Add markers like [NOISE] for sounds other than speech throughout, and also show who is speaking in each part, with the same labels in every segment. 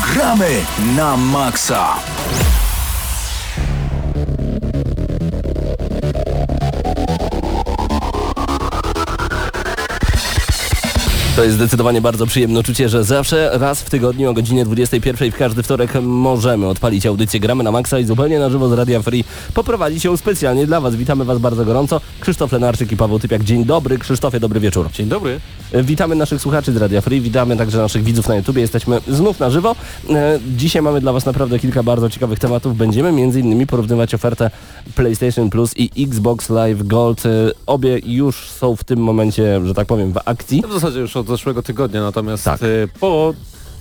Speaker 1: Gramy na maksa!
Speaker 2: To jest zdecydowanie bardzo przyjemne uczucie, że zawsze raz w tygodniu o godzinie 21 w każdy wtorek możemy odpalić audycję Gramy na Maxa i zupełnie na żywo z Radia Free poprowadzić ją specjalnie dla Was. Witamy Was bardzo gorąco. Krzysztof Lenarczyk i Paweł Typiak. Dzień dobry. Krzysztofie, dobry wieczór.
Speaker 3: Dzień dobry.
Speaker 2: E, Witamy naszych słuchaczy z Radia Free, witamy także naszych widzów na YouTube. Jesteśmy znów na żywo. E, Dzisiaj mamy dla Was naprawdę kilka bardzo ciekawych tematów. Będziemy innymi porównywać ofertę PlayStation Plus i Xbox Live Gold. E, Obie już są w tym momencie, że tak powiem, w akcji.
Speaker 3: W zasadzie już od zeszłego tygodnia, natomiast
Speaker 2: Tak.
Speaker 3: y, po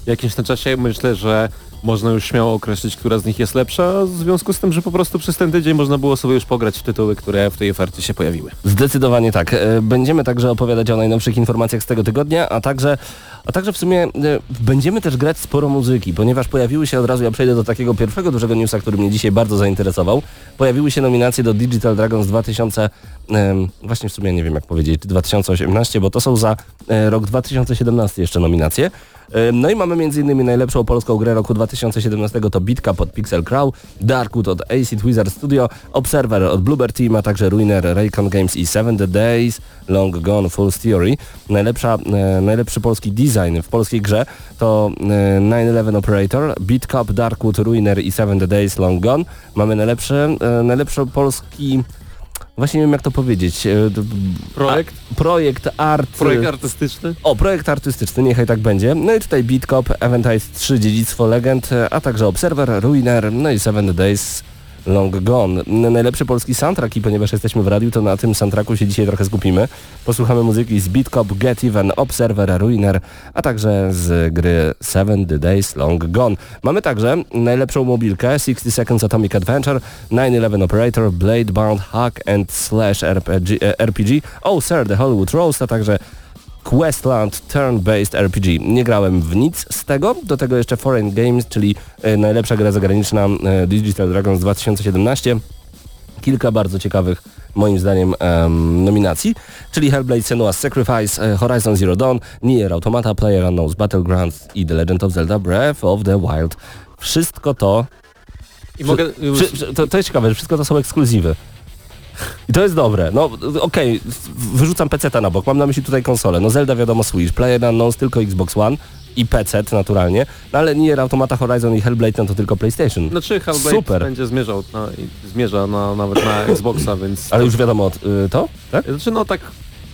Speaker 3: jakimś tam czasie myślę, że można już śmiało określić, która z nich jest lepsza, w związku z tym, że po prostu przez ten tydzień można było sobie już pograć w tytuły, które w tej ofercie się pojawiły.
Speaker 2: Zdecydowanie tak. E, Będziemy także opowiadać o najnowszych informacjach z tego tygodnia, a także, a także w sumie e, będziemy też grać sporo muzyki, ponieważ pojawiły się od razu, ja przejdę do takiego pierwszego dużego newsa, który mnie dzisiaj bardzo zainteresował. Pojawiły się nominacje do Digital Dragons 2000, em, właśnie w sumie nie wiem jak powiedzieć, 2018, bo to są za e, rok 2017 jeszcze nominacje. No i mamy m.in. najlepszą polską grę roku 2017 to Bitka pod Pixel Crow, Darkwood od Acid Wizard Studio, Observer od Bluebird Team, a także Ruiner, Raycon Games i Seven The Days, Long Gone, Full Theory. Najlepsza, e, najlepszy polski design w polskiej grze to e, 9-11 Operator, Beat Cup, Darkwood, Ruiner i Seven The Days, Long Gone. Mamy najlepszy, e, najlepszy polski... Właśnie nie wiem jak to powiedzieć. e,
Speaker 3: Projekt?
Speaker 2: A, projekt art.
Speaker 3: Projekt artystyczny?
Speaker 2: O, projekt artystyczny, niechaj tak będzie. No i tutaj Beatcop, Eventice 3 Dziedzictwo Legend, a także Observer, Ruiner, no i Seven Days Long Gone. Najlepszy polski soundtrack i ponieważ jesteśmy w radiu, to na tym soundtracku się dzisiaj trochę skupimy. Posłuchamy muzyki z Beatcop, Get Even, Observer, Ruiner, a także z gry Seven The Days Long Gone. Mamy także najlepszą mobilkę 60 Seconds Atomic Adventure, 9-11 Operator, Blade Bound Hack and Slash RPG, e, RPG, Oh Sir, The Hollywood Roast, a także Questland Turn-Based RPG. Nie grałem w nic z tego, do tego jeszcze Foreign Games, czyli e, najlepsza gra zagraniczna e, Digital Dragons 2017. Kilka bardzo ciekawych, moim zdaniem, em, nominacji, czyli Hellblade Senua's Sacrifice, e, Horizon Zero Dawn, Nier Automata, PlayerUnknown's Battlegrounds i The Legend of Zelda Breath of the Wild. Wszystko to
Speaker 3: I mogę...
Speaker 2: To, to jest ciekawe, że wszystko to są ekskluzywy. I to jest dobre. No okej, w- wyrzucam PC na bok, mam na myśli tutaj konsolę. No Zelda wiadomo Switch, PlayerUnknown's tylko Xbox One i PC naturalnie, no ale Nier Automata Horizon i Hellblade no to tylko PlayStation.
Speaker 3: Znaczy Hellblade
Speaker 2: Super.
Speaker 3: będzie zmierzał, na, zmierza na, nawet na Xboxa, więc...
Speaker 2: Ale już wiadomo y, to? Tak?
Speaker 3: Znaczy no tak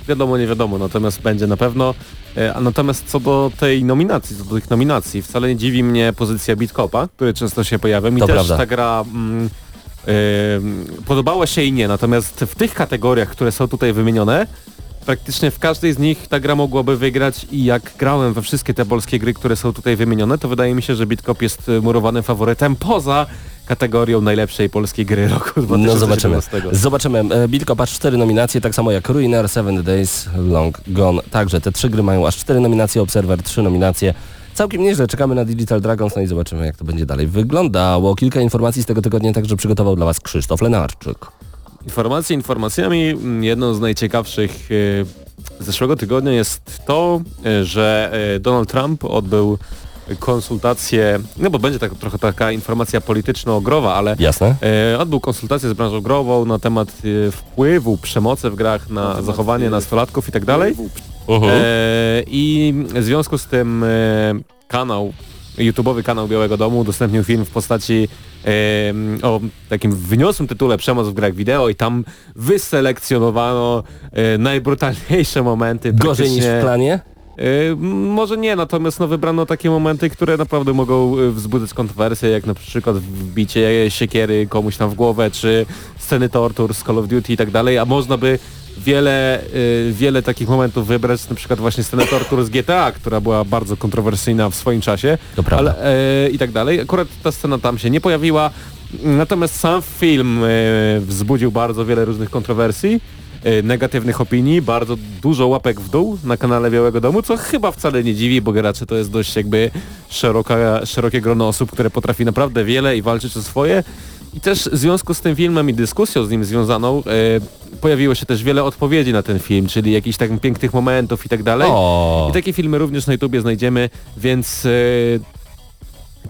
Speaker 3: wiadomo, nie wiadomo, natomiast będzie na pewno. E, A natomiast co do tej nominacji, co do tych nominacji, wcale nie dziwi mnie pozycja Bitcopa, który często się pojawia. Mi
Speaker 2: To
Speaker 3: też
Speaker 2: prawda.
Speaker 3: ta gra mm, podobała się i nie, natomiast w tych kategoriach, które są tutaj wymienione, praktycznie w każdej z nich ta gra mogłaby wygrać i jak grałem we wszystkie te polskie gry, które są tutaj wymienione, to wydaje mi się, że Bitkop jest e, murowanym faworytem poza kategorią najlepszej polskiej gry roku 2017.
Speaker 2: No zobaczymy. Zobaczymy. E, Bitcop aż cztery nominacje, tak samo jak Ruiner, Seven Days Long Gone. Także te trzy gry mają aż cztery nominacje, Observer trzy nominacje. Całkiem nieźle, czekamy na Digital Dragons, no i zobaczymy jak to będzie dalej wyglądało. Kilka informacji z tego tygodnia także przygotował dla Was Krzysztof Lenarczyk.
Speaker 3: Informacje informacjami. Jedną z najciekawszych e, zeszłego tygodnia jest to, e, że e, Donald Trump odbył konsultacje, no bo będzie tak, trochę taka informacja polityczno-growa, ale
Speaker 2: Jasne?
Speaker 3: e, odbył konsultacje z branżą grową na temat e, wpływu przemocy w grach na zachowanie nastolatków i tak dalej.
Speaker 2: Mhm.
Speaker 3: E, I w związku z tym e, kanał, YouTube'owy kanał Białego Domu udostępnił film w postaci e, o takim wyniosłym tytule Przemoc w grach wideo i tam wyselekcjonowano e, najbrutalniejsze momenty.
Speaker 2: Gorzej niż w planie?
Speaker 3: E, może nie, natomiast no, wybrano takie momenty, które naprawdę mogą e, wzbudzać kontrowersje, jak na przykład wbicie siekiery komuś tam w głowę, czy sceny tortur z Call of Duty i tak dalej, a można by wiele, e, wiele takich momentów wybrać, na przykład właśnie scenę tortur z GTA, która była bardzo kontrowersyjna w swoim czasie, ale, e, i tak dalej. Akurat ta scena tam się nie pojawiła, natomiast sam film e, wzbudził bardzo wiele różnych kontrowersji e, negatywnych opinii, bardzo dużo łapek w dół na kanale Białego Domu, co chyba wcale nie dziwi, bo gracze to jest dość jakby szeroka, szerokie grono osób, które potrafi naprawdę wiele i walczyć o swoje. I też w związku z tym filmem i dyskusją z nim związaną e, pojawiło się też wiele odpowiedzi na ten film, czyli jakichś tak pięknych momentów i tak dalej.
Speaker 2: O.
Speaker 3: I takie filmy również na YouTubie znajdziemy, więc e,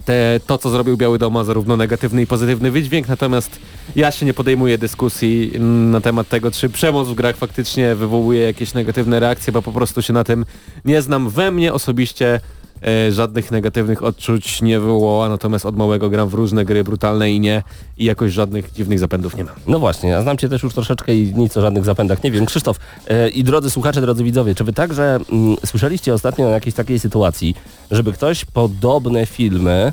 Speaker 3: te, to, co zrobił Biały Dom ma zarówno negatywny i pozytywny wydźwięk, natomiast ja się nie podejmuję dyskusji na temat tego, czy przemoc w grach faktycznie wywołuje jakieś negatywne reakcje, bo po prostu się na tym nie znam. We mnie osobiście e, żadnych negatywnych odczuć nie wywołała, natomiast od małego gram w różne gry brutalne i nie i jakoś żadnych dziwnych zapędów nie mam.
Speaker 2: No właśnie, a znam Cię też już troszeczkę i nic o żadnych zapędach nie wiem. Krzysztof e, i drodzy słuchacze, drodzy widzowie, czy Wy także mm, słyszeliście ostatnio o jakiejś takiej sytuacji, żeby ktoś podobne filmy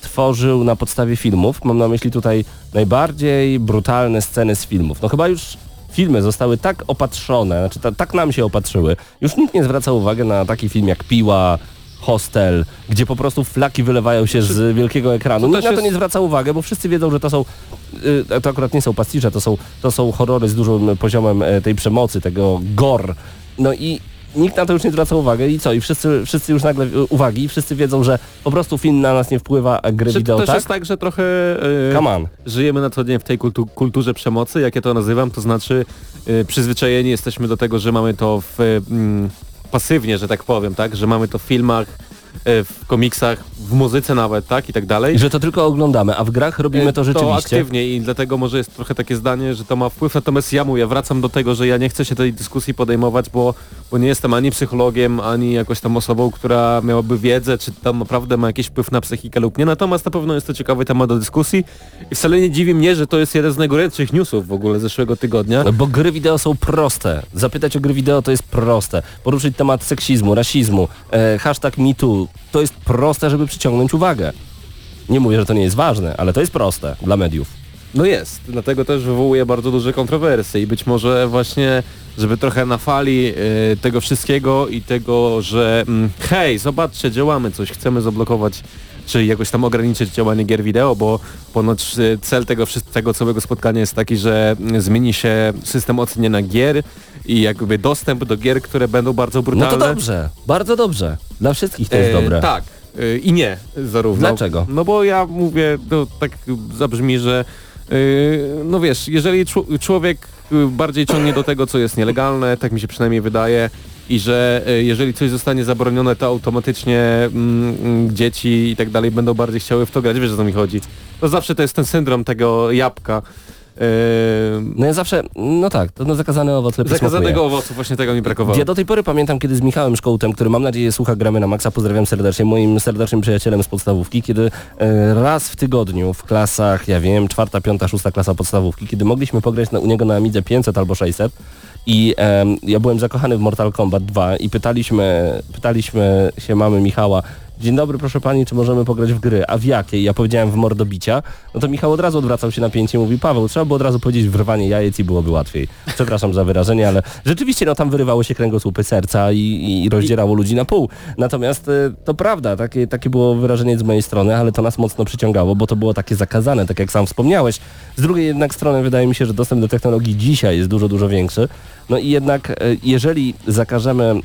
Speaker 2: tworzył na podstawie filmów? Mam na myśli tutaj najbardziej brutalne sceny z filmów. No chyba już filmy zostały tak opatrzone, znaczy ta, tak nam się opatrzyły. Już nikt nie zwraca uwagi na taki film jak Piła, Hostel, gdzie po prostu flaki wylewają się z wielkiego ekranu. Nikt na to nie zwraca uwagi, bo wszyscy wiedzą, że to są, y, to akurat nie są pastisze, to są, to są horrory z dużym poziomem e, tej przemocy, tego gore. No i nikt na to już nie zwraca uwagi i co? I wszyscy, wszyscy już nagle y, uwagi i wszyscy wiedzą, że po prostu film na nas nie wpływa, a gry
Speaker 3: Czy
Speaker 2: wideo
Speaker 3: to też
Speaker 2: tak?
Speaker 3: jest tak, że trochę e,
Speaker 2: Come on.
Speaker 3: żyjemy na co dzień w tej kultu kulturze przemocy, jak ja to nazywam, to znaczy y, przyzwyczajeni jesteśmy do tego, że mamy to w, y, mm, pasywnie, że tak powiem, tak, że mamy to w filmach, w komiksach, w muzyce nawet, tak, i tak dalej.
Speaker 2: Że to tylko oglądamy, a w grach robimy to
Speaker 3: Y,
Speaker 2: rzeczywiście.
Speaker 3: aktywnie i dlatego może jest trochę takie zdanie, że to ma wpływ, natomiast ja mówię, wracam do tego, że ja nie chcę się tej dyskusji podejmować, bo, bo nie jestem ani psychologiem, ani jakoś tam osobą, która miałaby wiedzę, czy tam naprawdę ma jakiś wpływ na psychikę lub nie, natomiast na pewno jest to ciekawy temat do dyskusji i wcale nie dziwi mnie, że to jest jeden z najgorętszych newsów w ogóle zeszłego tygodnia.
Speaker 2: Bo gry wideo są proste. Zapytać o gry wideo to jest proste. Poruszyć temat seksizmu, rasizmu, e, hashtag MeToo. To jest proste, żeby przyciągnąć uwagę. Nie mówię, że to nie jest ważne, ale to jest proste dla mediów.
Speaker 3: No jest, dlatego też wywołuje bardzo duże kontrowersje i być może właśnie, żeby trochę na fali y, tego wszystkiego i tego, że mm, hej, zobaczcie, działamy coś, chcemy zablokować czy jakoś tam ograniczyć działanie gier wideo, bo ponoć y, cel tego wszystkiego całego spotkania jest taki, że mm, zmieni się system oceniania gier i jakby dostęp do gier, które będą bardzo
Speaker 2: No
Speaker 3: brutalne.
Speaker 2: to dobrze, bardzo dobrze. Dla wszystkich to jest
Speaker 3: E,
Speaker 2: dobre.
Speaker 3: Tak. e, I nie zarówno.
Speaker 2: Dlaczego?
Speaker 3: No bo ja mówię, to tak zabrzmi, że no wiesz, jeżeli człowiek bardziej ciągnie do tego, co jest nielegalne, tak mi się przynajmniej wydaje, i że e, jeżeli coś zostanie zabronione, to automatycznie mm, mm, dzieci i tak dalej będą bardziej chciały w to grać. Wiesz, o co mi chodzi. To zawsze to jest ten syndrom tego jabłka.
Speaker 2: No ja zawsze, no tak, to no zakazany owoc lepiej smakuje.
Speaker 3: zakazanego owocu, właśnie tego mi brakowało.
Speaker 2: Ja do tej pory pamiętam, kiedy z Michałem Szkołtem, który mam nadzieję słucha Gramy na Maxa, pozdrawiam serdecznie, moim serdecznym przyjacielem z podstawówki, kiedy e, raz w tygodniu w klasach, ja wiem, czwarta, piąta, szósta klasa podstawówki, kiedy mogliśmy pograć na, u niego na Amidze 500 albo 600 i em, ja byłem zakochany w Mortal Kombat 2 i pytaliśmy, pytaliśmy się mamy Michała, Dzień dobry, proszę pani, czy możemy pograć w gry? A w jakie? I ja powiedziałem w mordobicia. No to Michał od razu odwracał się na pięcie i mówi, Paweł, trzeba było od razu powiedzieć w rwanie jajec i byłoby łatwiej. Przepraszam za wyrażenie, ale rzeczywiście no tam wyrywało się kręgosłupy serca i, i, i rozdzierało ludzi na pół. Natomiast y, to prawda, takie, takie było wyrażenie z mojej strony, ale to nas mocno przyciągało, bo to było takie zakazane, tak jak sam wspomniałeś. Z drugiej jednak strony wydaje mi się, że dostęp do technologii dzisiaj jest dużo, dużo większy. No i jednak y, jeżeli zakażemy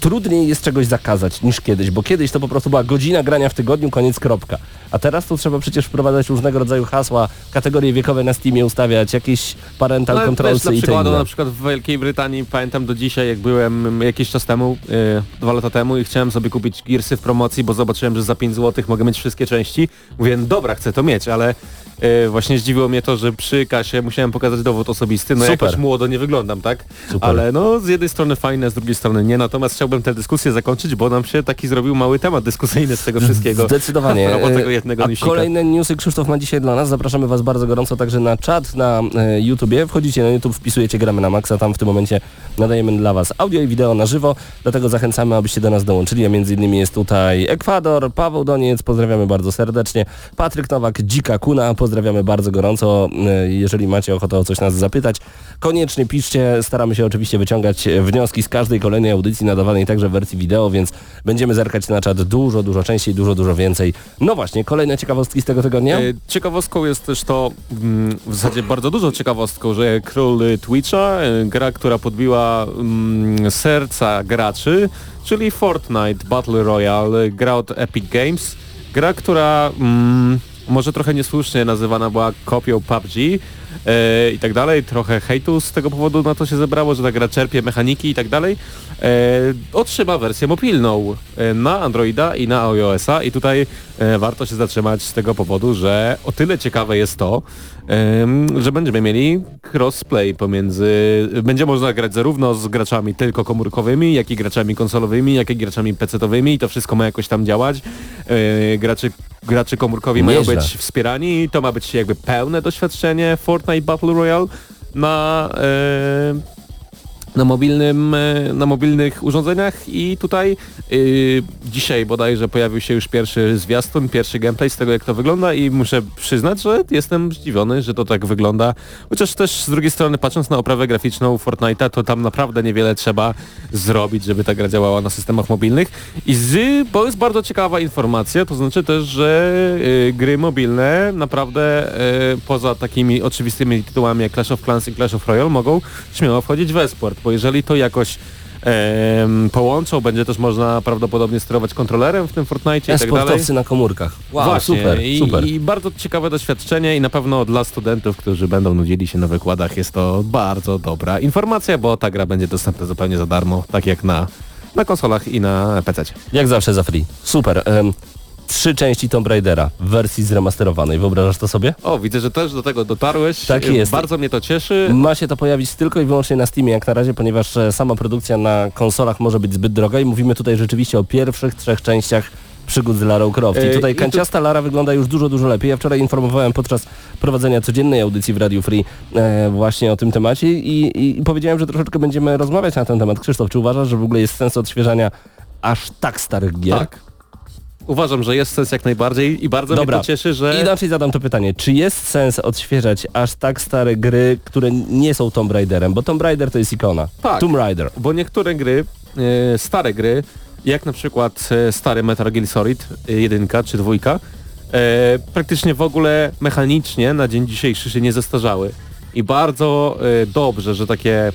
Speaker 2: trudniej jest czegoś zakazać niż kiedyś, bo kiedyś to po prostu była godzina grania w tygodniu, koniec kropka. A teraz to trzeba przecież wprowadzać różnego rodzaju hasła, kategorie wiekowe na Steamie ustawiać, jakieś parental
Speaker 3: No,
Speaker 2: controlsy
Speaker 3: dla
Speaker 2: i te
Speaker 3: przykładu
Speaker 2: inne.
Speaker 3: na przykład w Wielkiej Brytanii pamiętam do dzisiaj jak byłem jakiś czas temu, e, dwa lata temu i chciałem sobie kupić Gearsy w promocji, bo zobaczyłem, że za 5 zł mogę mieć wszystkie części. Mówię, no dobra, chcę to mieć, ale e, właśnie zdziwiło mnie to, że przy kasie musiałem pokazać dowód osobisty. No
Speaker 2: Super.
Speaker 3: jakoś młodo nie wyglądam, tak?
Speaker 2: Super.
Speaker 3: Ale no z jednej strony fajne, z drugiej strony nie. Natomiast chciałbym tę dyskusję zakończyć, bo nam się taki zrobił mały temat dyskusyjny z tego [LAUGHS] wszystkiego.
Speaker 2: Zdecydowanie.
Speaker 3: Tego jednego
Speaker 2: A kolejne newsy Krzysztof ma dzisiaj dla nas. Zapraszamy Was bardzo gorąco także na czat na e, YouTubie. Wchodzicie na YouTube, wpisujecie Gramy na Maxa. Tam w tym momencie nadajemy dla Was audio i wideo na żywo. Dlatego zachęcamy, abyście do nas dołączyli. A między innymi jest tutaj Ekwador, Paweł Doniec, pozdrawiamy bardzo serdecznie. Patryk Nowak, Dzika Kuna, pozdrawiamy bardzo gorąco. E, Jeżeli macie ochotę o coś nas zapytać, koniecznie piszcie. Staramy się oczywiście wyciągać wnioski z każdej kolejnej audycji nadawanej także w wersji wideo, więc będziemy zerkać na czat dużo, dużo częściej, dużo, dużo więcej. No właśnie, kolejne ciekawostki z tego tygodnia?
Speaker 3: E, Ciekawostką jest też to, mm, w zasadzie bardzo dużą ciekawostką, że Król y, Twitcha, y, gra, która podbiła mm, serca graczy, czyli Fortnite Battle Royale, y, gra od Epic Games, gra, która mm, może trochę niesłusznie nazywana była kopią PUBG e, i tak dalej. Trochę hejtu z tego powodu na to się zebrało, że ta gra czerpie mechaniki i tak dalej. E, otrzyma wersję mobilną e, na Androida i na iOS-a i tutaj e, warto się zatrzymać z tego powodu, że o tyle ciekawe jest to, że będziemy mieli crossplay pomiędzy... Będzie można grać zarówno z graczami tylko komórkowymi, jak i graczami konsolowymi, jak i graczami PC-towymi i to wszystko ma jakoś tam działać. E, gracze, gracze komórkowi mają
Speaker 2: Nieźle.
Speaker 3: być wspierani i to ma być jakby pełne doświadczenie Fortnite Battle Royale na... Na, mobilnym, e, na mobilnych urządzeniach i tutaj y, dzisiaj bodajże pojawił się już pierwszy zwiastun, pierwszy gameplay z tego jak to wygląda i muszę przyznać, że jestem zdziwiony, że to tak wygląda. Chociaż też z drugiej strony patrząc na oprawę graficzną Fortnite'a, to tam naprawdę niewiele trzeba zrobić, żeby ta gra działała na systemach mobilnych. I z, bo jest bardzo ciekawa informacja, to znaczy też, że y, gry mobilne naprawdę y, poza takimi oczywistymi tytułami jak Clash of Clans i Clash of Royale mogą śmiało wchodzić w esport, bo jeżeli to jakoś em, połączą, będzie też można prawdopodobnie sterować kontrolerem w tym Fortnite i tak dalej.
Speaker 2: Na komórkach. Wow,
Speaker 3: Właśnie,
Speaker 2: super,
Speaker 3: i,
Speaker 2: super.
Speaker 3: I bardzo ciekawe doświadczenie i na pewno dla studentów, którzy będą nudzili się na wykładach jest to bardzo dobra informacja, bo ta gra będzie dostępna zupełnie za darmo, tak jak na, na konsolach i na PC.
Speaker 2: Jak zawsze za free. Super. Em, trzy części Tomb Raidera w wersji zremasterowanej. Wyobrażasz to sobie?
Speaker 3: O, widzę, że też do tego dotarłeś.
Speaker 2: Tak
Speaker 3: Y,
Speaker 2: jest.
Speaker 3: Bardzo mnie to cieszy.
Speaker 2: Ma się to pojawić tylko i wyłącznie na Steamie jak na razie, ponieważ e, sama produkcja na konsolach może być zbyt droga i mówimy tutaj rzeczywiście o pierwszych trzech częściach przygód z Larą Croft. I
Speaker 3: E,
Speaker 2: tutaj kanciasta Lara wygląda już dużo, dużo lepiej. Ja wczoraj informowałem podczas prowadzenia codziennej audycji w Radio Free e, właśnie o tym temacie i, i, i powiedziałem, że troszeczkę będziemy rozmawiać na ten temat. Krzysztof, czy uważasz, że w ogóle jest sens odświeżania aż tak starych gier?
Speaker 3: Tak. Uważam, że jest sens jak najbardziej i bardzo
Speaker 2: Dobra.
Speaker 3: mnie to cieszy, że...
Speaker 2: Inaczej zadam to pytanie. Czy jest sens odświeżać aż tak stare gry, które nie są Tomb Raiderem? Bo Tomb Raider to jest ikona.
Speaker 3: Tak.
Speaker 2: Tomb Raider.
Speaker 3: Bo niektóre gry, e, stare gry, jak na przykład e, stary Metal Gear Solid e, jedynka czy dwójka, e, praktycznie w ogóle mechanicznie na dzień dzisiejszy się nie zestarzały. I bardzo e, dobrze, że takie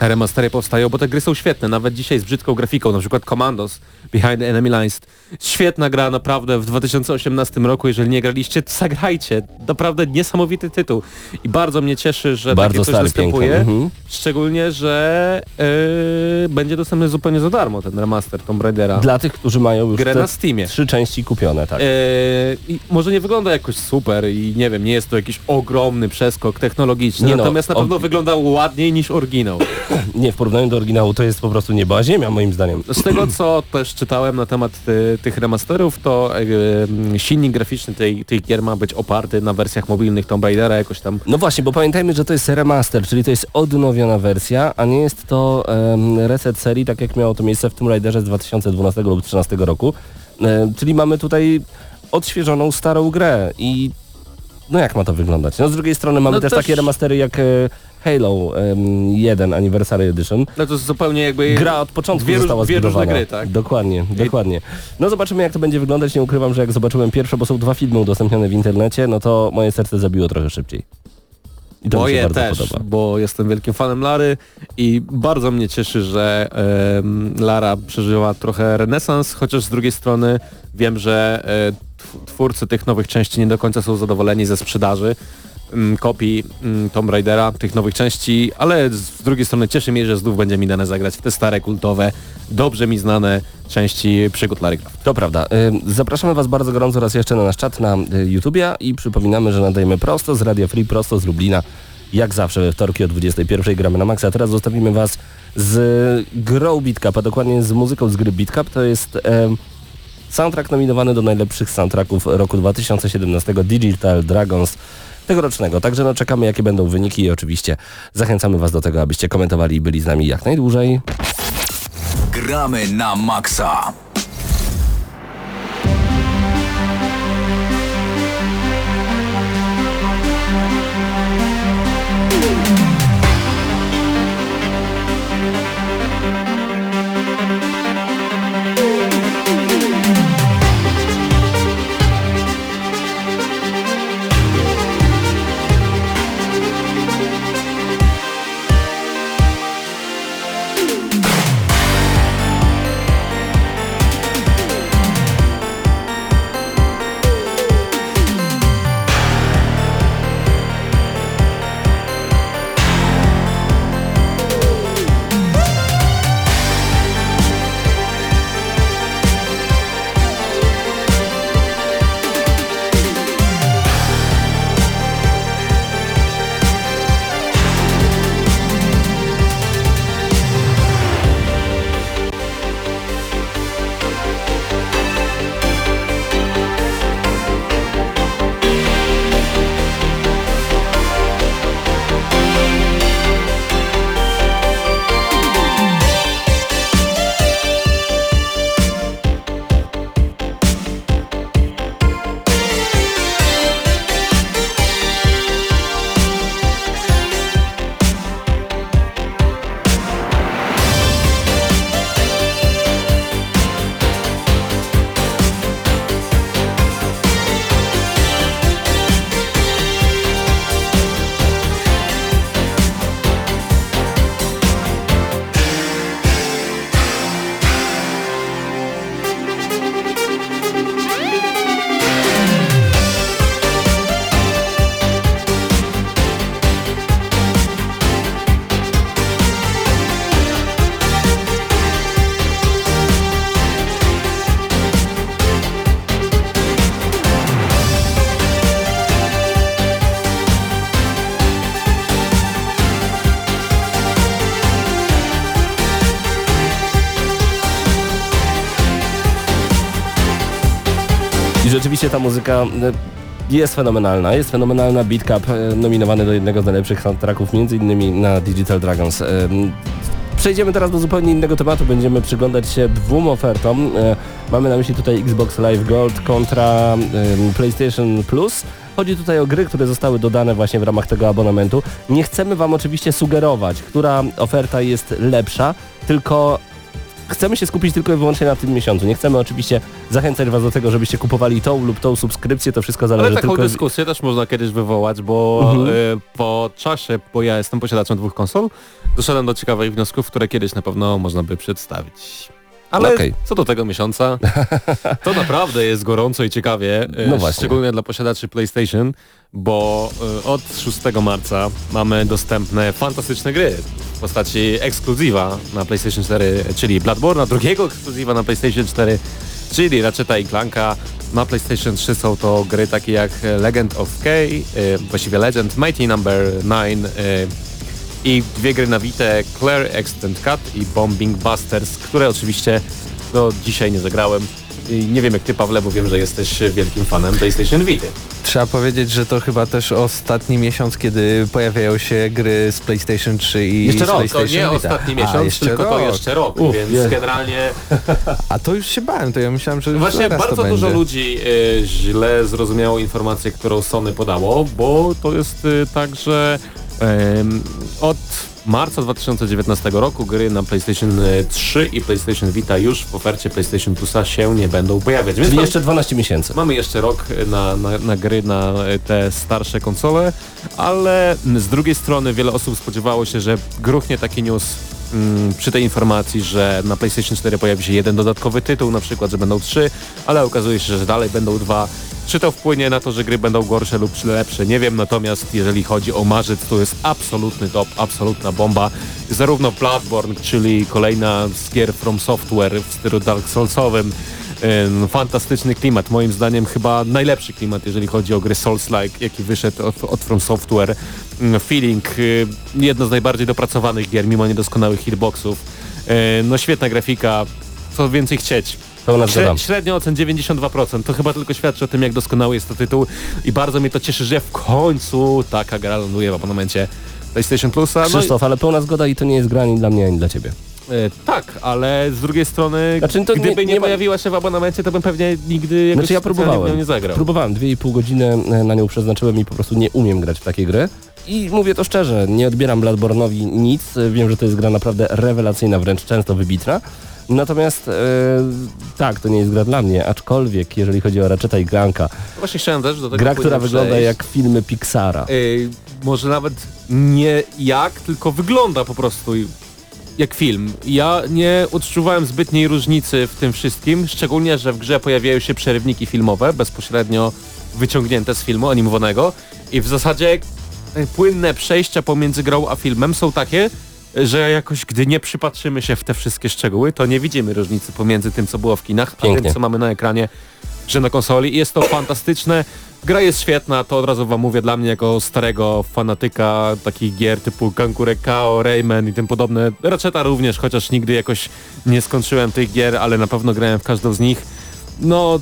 Speaker 3: remastery powstają, bo te gry są świetne, nawet dzisiaj z brzydką grafiką, na przykład Commandos, Behind the Enemy Lines. Świetna gra naprawdę w 2018 roku, jeżeli nie graliście, zagrajcie. Naprawdę niesamowity tytuł. I bardzo mnie cieszy, że
Speaker 2: Bardzo
Speaker 3: takie coś
Speaker 2: stary,
Speaker 3: występuje.
Speaker 2: Mhm.
Speaker 3: Szczególnie, że yy, będzie dostępny zupełnie za darmo ten remaster Tomb Raidera.
Speaker 2: Dla tych, którzy mają już
Speaker 3: Grę na Steamie.
Speaker 2: trzy części kupione, tak.
Speaker 3: Yy, i może nie wygląda jakoś super i nie wiem, nie jest to jakiś ogromny przeskok technologiczny,
Speaker 2: Nie no,
Speaker 3: natomiast na
Speaker 2: o-
Speaker 3: pewno wygląda ładniej niż oryginał. [CLEARS THROAT]
Speaker 2: Nie, w porównaniu do oryginału to jest po prostu nieba ziemia moim zdaniem.
Speaker 3: Z tego co też czytałem na temat y, tych remasterów, to y, silnik graficzny tej, tej gier ma być oparty na wersjach mobilnych Tomb Raidera jakoś tam.
Speaker 2: No właśnie, bo pamiętajmy, że to jest remaster, czyli to jest odnowiona wersja, a nie jest to em, reset serii, tak jak miało to miejsce w Tomb Raiderze z 2012 lub 2013 roku. E, czyli mamy tutaj odświeżoną, starą grę i no jak ma to wyglądać? No z drugiej strony mamy
Speaker 3: No
Speaker 2: też,
Speaker 3: też-
Speaker 2: takie remastery jak Halo em, 1 Anniversary Edition.
Speaker 3: No to jest zupełnie jakby...
Speaker 2: Gra od początku
Speaker 3: dwie,
Speaker 2: została
Speaker 3: dwie różne
Speaker 2: zbudowana.
Speaker 3: gry, tak?
Speaker 2: Dokładnie, dokładnie. No zobaczymy jak to będzie wyglądać. Nie ukrywam, że jak zobaczyłem pierwsze, bo są dwa filmy udostępnione w internecie, no to moje serce zabiło trochę szybciej. I to mi się
Speaker 3: Moje
Speaker 2: bardzo
Speaker 3: też,
Speaker 2: podoba.
Speaker 3: bo jestem wielkim fanem Lary i bardzo mnie cieszy, że em, Lara przeżyła trochę renesans, chociaż z drugiej strony wiem, że tw- twórcy tych nowych części nie do końca są zadowoleni ze sprzedaży kopii mm, Tomb Raidera, tych nowych części, ale z drugiej strony cieszy mnie, że znów będzie mi dane zagrać w te stare, kultowe, dobrze mi znane części przygód Lary Croft.
Speaker 2: To prawda. Y, Zapraszamy Was bardzo gorąco raz jeszcze na nasz czat na y, YouTubie i przypominamy, że nadajemy prosto z Radia Free, prosto z Lublina. Jak zawsze we wtorki o 21 gramy na maksa. Teraz zostawimy Was z grą Beatcup, a dokładnie z muzyką z gry Beatcup. To jest em, soundtrack nominowany do najlepszych soundtracków roku 2017 Digital Dragons tegorocznego. Także no czekamy jakie będą wyniki i oczywiście zachęcamy Was do tego, abyście komentowali i byli z nami jak najdłużej.
Speaker 1: Gramy na maksa.
Speaker 2: Ta muzyka e, jest fenomenalna, jest fenomenalna. Beat Cup e, nominowany do jednego z najlepszych soundtracków, między innymi na Digital Dragons. E, Przejdziemy teraz do zupełnie innego tematu. Będziemy przyglądać się dwóm ofertom. Mamy na myśli tutaj Xbox Live Gold kontra PlayStation Plus. Chodzi tutaj o gry, które zostały dodane właśnie w ramach tego abonamentu. Nie chcemy Wam oczywiście sugerować, która oferta jest lepsza, tylko chcemy się skupić tylko i wyłącznie na tym miesiącu. Nie chcemy oczywiście zachęcać Was do tego, żebyście kupowali tą lub tą subskrypcję, to wszystko zależy
Speaker 3: Ale taką
Speaker 2: tylko...
Speaker 3: dyskusję też można kiedyś wywołać, bo
Speaker 2: Mhm.
Speaker 3: y, po czasie, bo ja jestem posiadaczem dwóch konsol, doszedłem do ciekawych wniosków, które kiedyś na pewno można by przedstawić. Ale
Speaker 2: Okej.
Speaker 3: co do tego miesiąca, to [LAUGHS] naprawdę jest gorąco i ciekawie, y,
Speaker 2: No właśnie.
Speaker 3: szczególnie dla posiadaczy PlayStation, bo y, od 6 marca mamy dostępne fantastyczne gry w postaci ekskluzywa na PlayStation 4, czyli Bloodborne, drugiego ekskluzywa na PlayStation 4, czyli Ratcheta i Clanka. Na PlayStation 3 są to gry takie jak Legend of K, y, właściwie Legend, Mighty Number 9 y, i dwie gry na Vita, Claire Extend Cut i Bombing Busters, które oczywiście do dzisiaj nie zagrałem. Nie wiem jak ty Pawle, bo wiem, że jesteś wielkim fanem PlayStation Vita.
Speaker 4: Trzeba powiedzieć, że to chyba też ostatni miesiąc, kiedy pojawiają się gry z PlayStation 3 i
Speaker 2: Jeszcze rok, to
Speaker 3: To
Speaker 4: PlayStation
Speaker 3: nie
Speaker 4: Vita.
Speaker 3: ostatni
Speaker 4: A,
Speaker 3: miesiąc,
Speaker 4: jeszcze
Speaker 3: tylko to
Speaker 4: rok.
Speaker 3: jeszcze rok,
Speaker 2: Uf,
Speaker 3: więc generalnie [LAUGHS]
Speaker 4: A to już się bałem, to ja myślałem, że
Speaker 3: Właśnie bardzo
Speaker 4: to
Speaker 3: dużo ludzi y, źle zrozumiało informację, którą Sony podało, bo to jest y, tak, że od marca 2019 roku gry na PlayStation 3 i PlayStation Vita już w ofercie PlayStation Plusa się nie będą pojawiać. Więc
Speaker 2: Czyli jeszcze 12 miesięcy.
Speaker 3: Mamy jeszcze rok na, na, na gry na te starsze konsole, ale z drugiej strony wiele osób spodziewało się, że gruchnie taki news mm, przy tej informacji, że na PlayStation 4 pojawi się jeden dodatkowy tytuł, na przykład, że będą trzy, ale okazuje się, że dalej będą dwa. Czy to wpłynie na to, że gry będą gorsze lub lepsze? Nie wiem, natomiast jeżeli chodzi o marzec, to jest absolutny top, absolutna bomba. Zarówno Bloodborne, czyli kolejna z gier From Software w stylu Dark Soulsowym, Ym, Fantastyczny klimat, moim zdaniem chyba najlepszy klimat, jeżeli chodzi o gry Souls-like, jaki wyszedł od, od From Software. Ym, Feeling, y, jedno z najbardziej dopracowanych gier, mimo niedoskonałych hitboxów. Y, No świetna grafika, co więcej chcieć.
Speaker 2: Pełna zgoda.
Speaker 3: Śre- średnio ocen 92%, to chyba tylko świadczy o tym, jak doskonały jest to tytuł i bardzo mnie to cieszy, że w końcu taka gra ląduje w abonamencie PlayStation Plusa. No i-
Speaker 2: Krzysztof, ale pełna zgoda i to nie jest gra ani dla mnie, ani dla ciebie.
Speaker 3: E, tak, ale z drugiej strony,
Speaker 2: Znaczy, to nie-
Speaker 3: gdyby nie,
Speaker 2: nie ma-
Speaker 3: jawiła się w abonamencie, to bym pewnie nigdy jakoś
Speaker 2: Znaczy ja próbowałem.
Speaker 3: nie zagrał.
Speaker 2: Próbowałem, 2,5 godziny e, na nią przeznaczyłem i po prostu nie umiem grać w takie gry. I mówię to szczerze, nie odbieram Bloodborne'owi nic. E, Wiem, że to jest gra naprawdę rewelacyjna, wręcz często wybitna. Natomiast e, tak, to nie jest gra dla mnie, aczkolwiek jeżeli chodzi o Ratcheta i Clanka,
Speaker 3: Właśnie chciałem też do tego
Speaker 2: gra, która wygląda
Speaker 3: przejść.
Speaker 2: jak filmy Pixara.
Speaker 3: Może nawet nie jak, tylko wygląda po prostu jak film. Ja nie odczuwałem zbytniej różnicy w tym wszystkim, szczególnie, że w grze pojawiają się przerywniki filmowe, bezpośrednio wyciągnięte z filmu animowanego i w zasadzie e, płynne przejścia pomiędzy grą a filmem są takie, że jakoś gdy nie przypatrzymy się w te wszystkie szczegóły, to nie widzimy różnicy pomiędzy tym, co było w kinach, a
Speaker 2: Pięknie.
Speaker 3: tym, co mamy na ekranie, że na konsoli. I Jest to fantastyczne. Gra jest świetna, to od razu wam mówię dla mnie jako starego fanatyka takich gier typu Kankure Kao, Rayman i tym podobne. Ratcheta również, chociaż nigdy jakoś nie skończyłem tych gier, ale na pewno grałem w każdą z nich. No,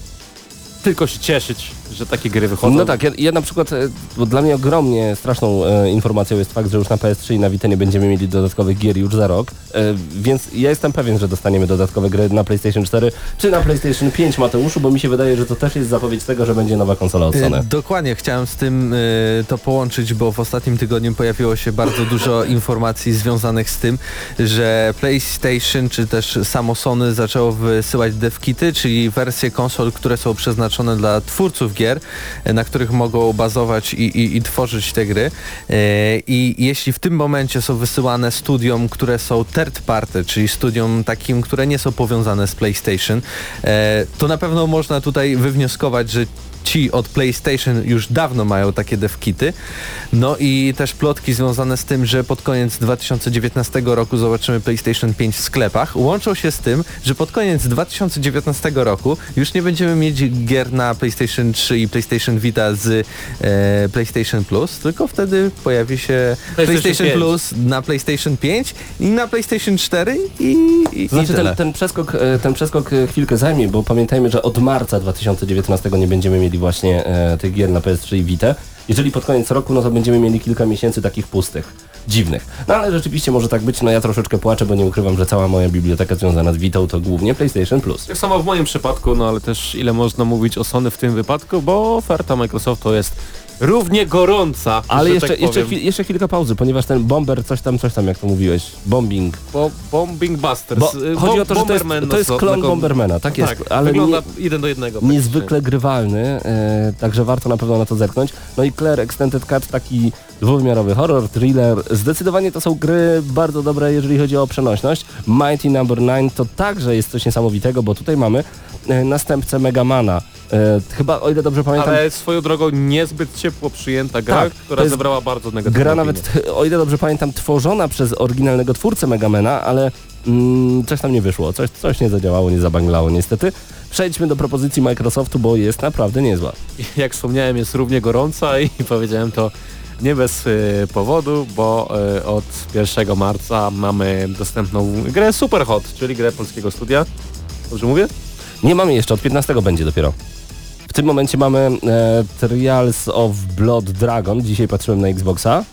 Speaker 3: tylko się cieszyć, że takie gry wychodzą.
Speaker 2: No tak, ja, ja na przykład, e, bo dla mnie ogromnie straszną e, informacją jest fakt, że już na PS3 i na Vita nie będziemy mieli dodatkowych gier już za rok, e, więc ja jestem pewien, że dostaniemy dodatkowe gry na PlayStation 4 czy na PlayStation 5 Mateuszu, bo mi się wydaje, że to też jest zapowiedź tego, że będzie nowa konsola od
Speaker 4: Y,
Speaker 2: Sony.
Speaker 4: Dokładnie, chciałem z tym y, to połączyć, bo w ostatnim tygodniu pojawiło się bardzo dużo [LAUGHS] informacji związanych z tym, że PlayStation czy też samo Sony zaczęło wysyłać devkity, czyli wersje konsol, które są przeznaczone dla twórców gier, y, na których mogą bazować i, i, i tworzyć te gry. Y, I jeśli w tym momencie są wysyłane studiom, które są third party, czyli studiom takim, które nie są powiązane z PlayStation, e, to na pewno można tutaj wywnioskować, że ci od PlayStation już dawno mają takie devkity. No i też plotki związane z tym, że pod koniec 2019 roku zobaczymy PlayStation 5 w sklepach, łączą się z tym, że pod koniec 2019 roku już nie będziemy mieć gier na PlayStation 3 i PlayStation Vita z e, PlayStation Plus, tylko wtedy pojawi się
Speaker 3: PlayStation
Speaker 4: PlayStation,
Speaker 3: 5.
Speaker 4: Plus na PlayStation 5 i na PlayStation 4 i, i,
Speaker 2: To znaczy
Speaker 4: i
Speaker 2: ten, ten, przeskok, e, ten przeskok e, chwilkę zajmie, bo pamiętajmy, że od marca 2019 nie będziemy mieli właśnie e, tych gier na PS3 i Vita. Jeżeli pod koniec roku, no to będziemy mieli kilka miesięcy takich pustych, dziwnych. No ale rzeczywiście może tak być, no ja troszeczkę płaczę, bo nie ukrywam, że cała moja biblioteka związana z Vitą to głównie PlayStation Plus.
Speaker 3: Tak samo w moim przypadku, no ale też ile można mówić o Sony w tym wypadku, bo oferta Microsoftu jest równie gorąca,
Speaker 2: Ale jeszcze,
Speaker 3: tak
Speaker 2: jeszcze, chwil, jeszcze chwilka pauzy, ponieważ ten bomber, coś tam, coś tam, jak to mówiłeś, bombing.
Speaker 3: Bo Bombing Busters.
Speaker 2: Bo
Speaker 3: y,
Speaker 2: chodzi
Speaker 3: Bo-
Speaker 2: o to, że to jest,
Speaker 3: Bomberman
Speaker 2: to jest
Speaker 3: na-
Speaker 2: klon
Speaker 3: na-
Speaker 2: Bombermana, tak jest,
Speaker 3: Tak,
Speaker 2: ale
Speaker 3: wygląda
Speaker 2: nie,
Speaker 3: jeden do jednego.
Speaker 2: niezwykle grywalny, e, także warto na pewno na to zerknąć. No i Claire Extended Cut, taki dwuwymiarowy horror, thriller. Zdecydowanie to są gry bardzo dobre, jeżeli chodzi o przenośność. Mighty Number 9 to także jest coś niesamowitego, bo tutaj mamy e, następcę Megamana. E, chyba, o ile dobrze pamiętam,
Speaker 3: Ale swoją drogą niezbyt ciepło przyjęta gra,
Speaker 2: Tak,
Speaker 3: która zebrała bardzo negatywne
Speaker 2: gra
Speaker 3: opinie.
Speaker 2: nawet, o ile dobrze pamiętam, tworzona przez oryginalnego twórcę Megamana, ale mm, coś tam nie wyszło, coś, coś nie zadziałało, nie zabanglało niestety. Przejdźmy do propozycji Microsoftu, bo jest naprawdę niezła. [LAUGHS]
Speaker 3: jak wspomniałem, jest równie gorąca i [LAUGHS] powiedziałem to nie bez y, powodu, bo y, od 1 marca mamy dostępną grę Superhot, czyli grę polskiego studia. Dobrze mówię?
Speaker 2: Nie mamy jeszcze, od 15 będzie dopiero. W tym momencie mamy e, Trials of Blood Dragon. Dzisiaj patrzyłem na Xboxa.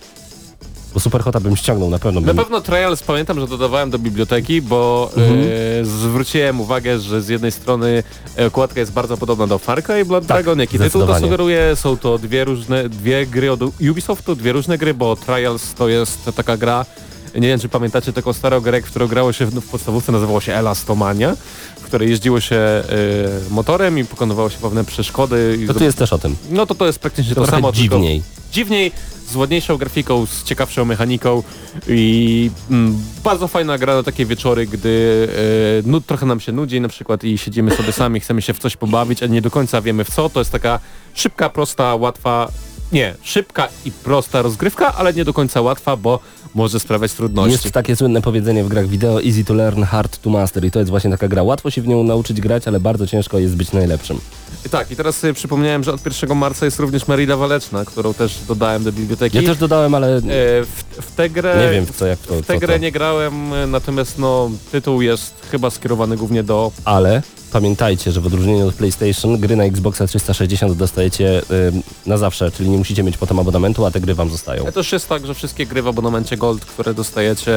Speaker 2: Bo Superhota bym ściągnął, na pewno
Speaker 3: Na
Speaker 2: bym.
Speaker 3: pewno Trials pamiętam, że dodawałem do biblioteki, bo
Speaker 2: Mhm.
Speaker 3: y, zwróciłem uwagę, że z jednej strony e, okładka jest bardzo podobna do Far Cry Blood
Speaker 2: Tak,
Speaker 3: Dragon, jak i tytuł to sugeruje. Są to dwie różne, dwie gry od Ubisoftu, dwie różne gry, bo Trials to jest taka gra, nie wiem czy pamiętacie taką starą grę, którą grało się w, w podstawówce, nazywało się Elastomania, w której jeździło się y, motorem i pokonywało się pewne przeszkody. I
Speaker 2: To tu jest też o tym.
Speaker 3: No to to jest praktycznie to
Speaker 2: Trochę
Speaker 3: samo, tylko
Speaker 2: dziwniej.
Speaker 3: dziwniej, z ładniejszą grafiką, z ciekawszą mechaniką i mm, bardzo fajna gra na takie wieczory, gdy e, nu, trochę nam się nudzi na przykład i siedzimy sobie sami, chcemy się w coś pobawić, a nie do końca wiemy w co. To jest taka szybka, prosta, łatwa, nie, szybka i prosta rozgrywka, ale nie do końca łatwa, bo może sprawiać trudności.
Speaker 2: Jest takie słynne powiedzenie w grach wideo easy to learn, hard to master i to jest właśnie taka gra. Łatwo się w nią nauczyć grać, ale bardzo ciężko jest być najlepszym.
Speaker 3: Tak, i teraz sobie przypomniałem, że od 1 marca jest również Merida Waleczna, którą też dodałem do biblioteki.
Speaker 2: Ja też dodałem, ale
Speaker 3: E, w, w tę grę...
Speaker 2: nie wiem w co, jak to,
Speaker 3: W tę grę
Speaker 2: to.
Speaker 3: nie grałem, natomiast no, tytuł jest chyba skierowany głównie do...
Speaker 2: Ale pamiętajcie, że w odróżnieniu od PlayStation gry na Xboxa 360 dostajecie na zawsze, czyli nie musicie mieć potem abonamentu, a te gry wam zostają.
Speaker 3: To też jest tak, że wszystkie gry w abonamencie Gold, które dostajecie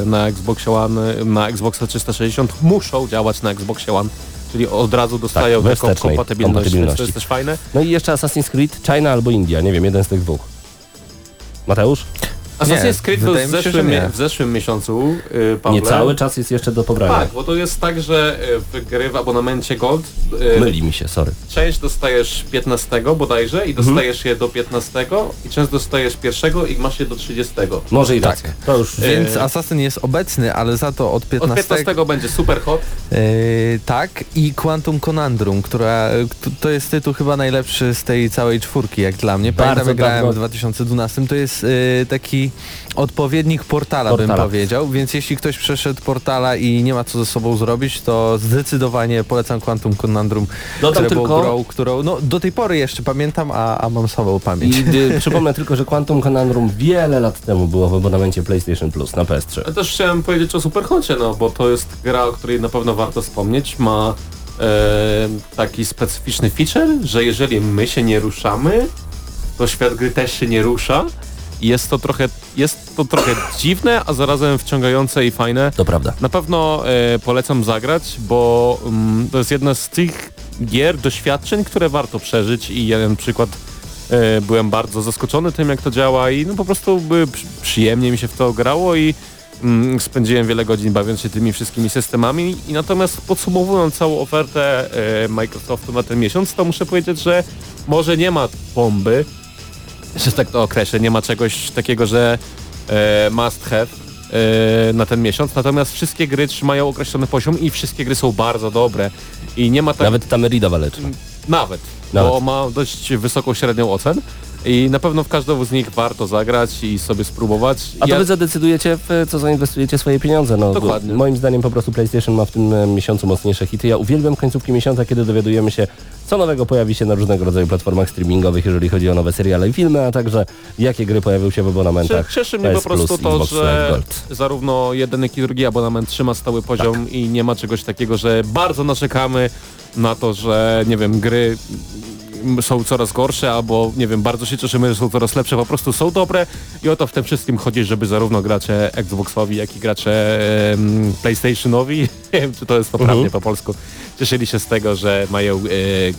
Speaker 3: e, na Xbox One, e, na Xboxa 360 muszą działać na Xbox One, czyli od razu dostają
Speaker 2: we
Speaker 3: taką kompatybilność, więc to
Speaker 2: kompatybilności.
Speaker 3: jest też fajne.
Speaker 2: No i jeszcze Assassin's Creed, China albo India, nie wiem, jeden z tych dwóch. Mateusz?
Speaker 3: Assassin's Creed był w
Speaker 4: się,
Speaker 3: zeszłym,
Speaker 4: nie.
Speaker 3: w zeszłym miesiącu, yy, Pawle.
Speaker 2: Nie cały czas jest jeszcze do pobrania.
Speaker 3: Tak, bo to jest tak, że e, w gry w abonamencie Gold e,
Speaker 2: Myli mi się, sorry.
Speaker 3: część dostajesz 15 bodajże
Speaker 2: Mhm.
Speaker 3: i dostajesz je do 15 i część dostajesz pierwszego i masz je do 30.
Speaker 2: Może i
Speaker 4: Tak.
Speaker 2: tak. To już
Speaker 4: Więc
Speaker 3: E,
Speaker 4: Assassin jest obecny, ale za to od
Speaker 3: Od
Speaker 4: 15,
Speaker 3: 15 będzie super hot.
Speaker 4: e, tak i Quantum Conundrum, która to jest tytuł chyba najlepszy z tej całej czwórki jak dla mnie. Pamiętam
Speaker 2: Bardzo
Speaker 4: jak grałem w 2012, to jest e, odpowiednik portala, bym
Speaker 2: Portala.
Speaker 4: powiedział, więc jeśli ktoś przeszedł portala i nie ma co ze sobą zrobić, to zdecydowanie polecam Quantum Conundrum,
Speaker 2: Dodam
Speaker 4: które
Speaker 2: tylko-
Speaker 4: grą, którą no, do tej pory jeszcze pamiętam, a, a mam słabą pamięć.
Speaker 2: I y, [LAUGHS] przypomnę tylko, że Quantum Conundrum wiele lat temu było w abonamencie PlayStation Plus na PS3.
Speaker 3: Ja też chciałem powiedzieć o Superhocie, no bo to jest gra, o której na pewno warto wspomnieć. Ma e, taki specyficzny feature, że jeżeli my się nie ruszamy, to świat gry też się nie rusza. Jest to trochę, jest to trochę dziwne, a zarazem wciągające i fajne.
Speaker 2: To prawda.
Speaker 3: Na pewno e, polecam zagrać, bo mm, to jest jedna z tych gier, doświadczeń, które warto przeżyć i ja na przykład e, byłem bardzo zaskoczony tym, jak to działa i no po prostu by, przy- przyjemnie mi się w to grało i mm, spędziłem wiele godzin bawiąc się tymi wszystkimi systemami i natomiast podsumowując całą ofertę e, Microsoftu na ten miesiąc, to muszę powiedzieć, że może nie ma bomby, że tak to określę, nie ma czegoś takiego, że e, must have e, na ten miesiąc, natomiast wszystkie gry trzymają określony poziom i wszystkie gry są bardzo dobre i nie ma tak...
Speaker 2: Nawet ta Merida waleczna.
Speaker 3: Nawet,
Speaker 2: Nawet.
Speaker 3: bo ma dość wysoką średnią ocen i na pewno w każdą z nich warto zagrać i sobie spróbować.
Speaker 2: A to
Speaker 3: Ja-
Speaker 2: wy zadecydujecie, w co zainwestujecie swoje pieniądze. No,
Speaker 3: Dokładnie.
Speaker 2: Moim zdaniem po prostu PlayStation ma w tym e, miesiącu mocniejsze hity. Ja uwielbiam końcówki miesiąca, kiedy dowiadujemy się, co nowego pojawi się na różnego rodzaju platformach streamingowych, jeżeli chodzi o nowe seriale i filmy, a także jakie gry pojawią się w abonamentach.
Speaker 3: Cie- Cieszy mnie po
Speaker 2: PS Plus,
Speaker 3: prostu to, że
Speaker 2: Gold.
Speaker 3: zarówno jeden, jak i drugi abonament trzyma stały poziom
Speaker 2: Tak.
Speaker 3: i nie ma czegoś takiego, że bardzo narzekamy na to, że nie wiem, gry są coraz gorsze albo nie wiem, bardzo się cieszymy, że są coraz lepsze, po prostu są dobre i o to w tym wszystkim chodzi, żeby zarówno gracze Xboxowi, jak i gracze em, PlayStationowi, [LAUGHS] nie wiem czy to jest poprawnie
Speaker 2: Mhm.
Speaker 3: po polsku, cieszyli się z tego, że mają e,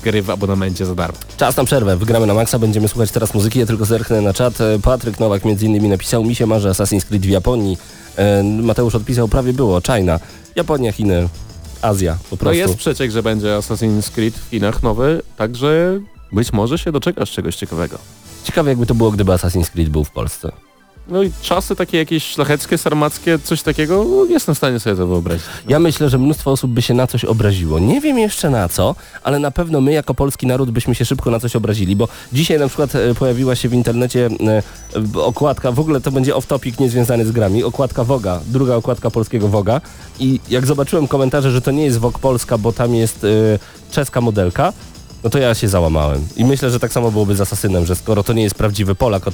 Speaker 3: gry w abonamencie za darmo.
Speaker 2: Czas na przerwę. Wygramy na maksa, będziemy słuchać teraz muzyki. Ja tylko zerknę na czat. E, Patryk Nowak między innymi napisał, mi się marzy Assassin's Creed w Japonii. E, Mateusz odpisał, prawie było, China. Japonia, Chiny, Azja po
Speaker 3: No
Speaker 2: prostu.
Speaker 3: jest przeciek, że będzie Assassin's Creed w Chinach nowy, także być może się doczekasz czegoś ciekawego.
Speaker 2: Ciekawe jakby to było, gdyby Assassin's Creed był w Polsce.
Speaker 3: No i czasy takie jakieś szlacheckie, sarmackie, coś takiego, no, jestem w stanie sobie to wyobrazić.
Speaker 2: Ja myślę, że mnóstwo osób by się na coś obraziło. Nie wiem jeszcze na co, ale na pewno my jako polski naród byśmy się szybko na coś obrazili, bo dzisiaj na przykład e, pojawiła się w internecie e, e, okładka, w ogóle to będzie off-topic niezwiązany z grami, okładka Woga, druga okładka polskiego Woga i jak zobaczyłem komentarze, że to nie jest Wog Polska, bo tam jest e, czeska modelka, no to ja się załamałem. I myślę, że tak samo byłoby z Asasynem, że skoro to nie jest prawdziwy Polak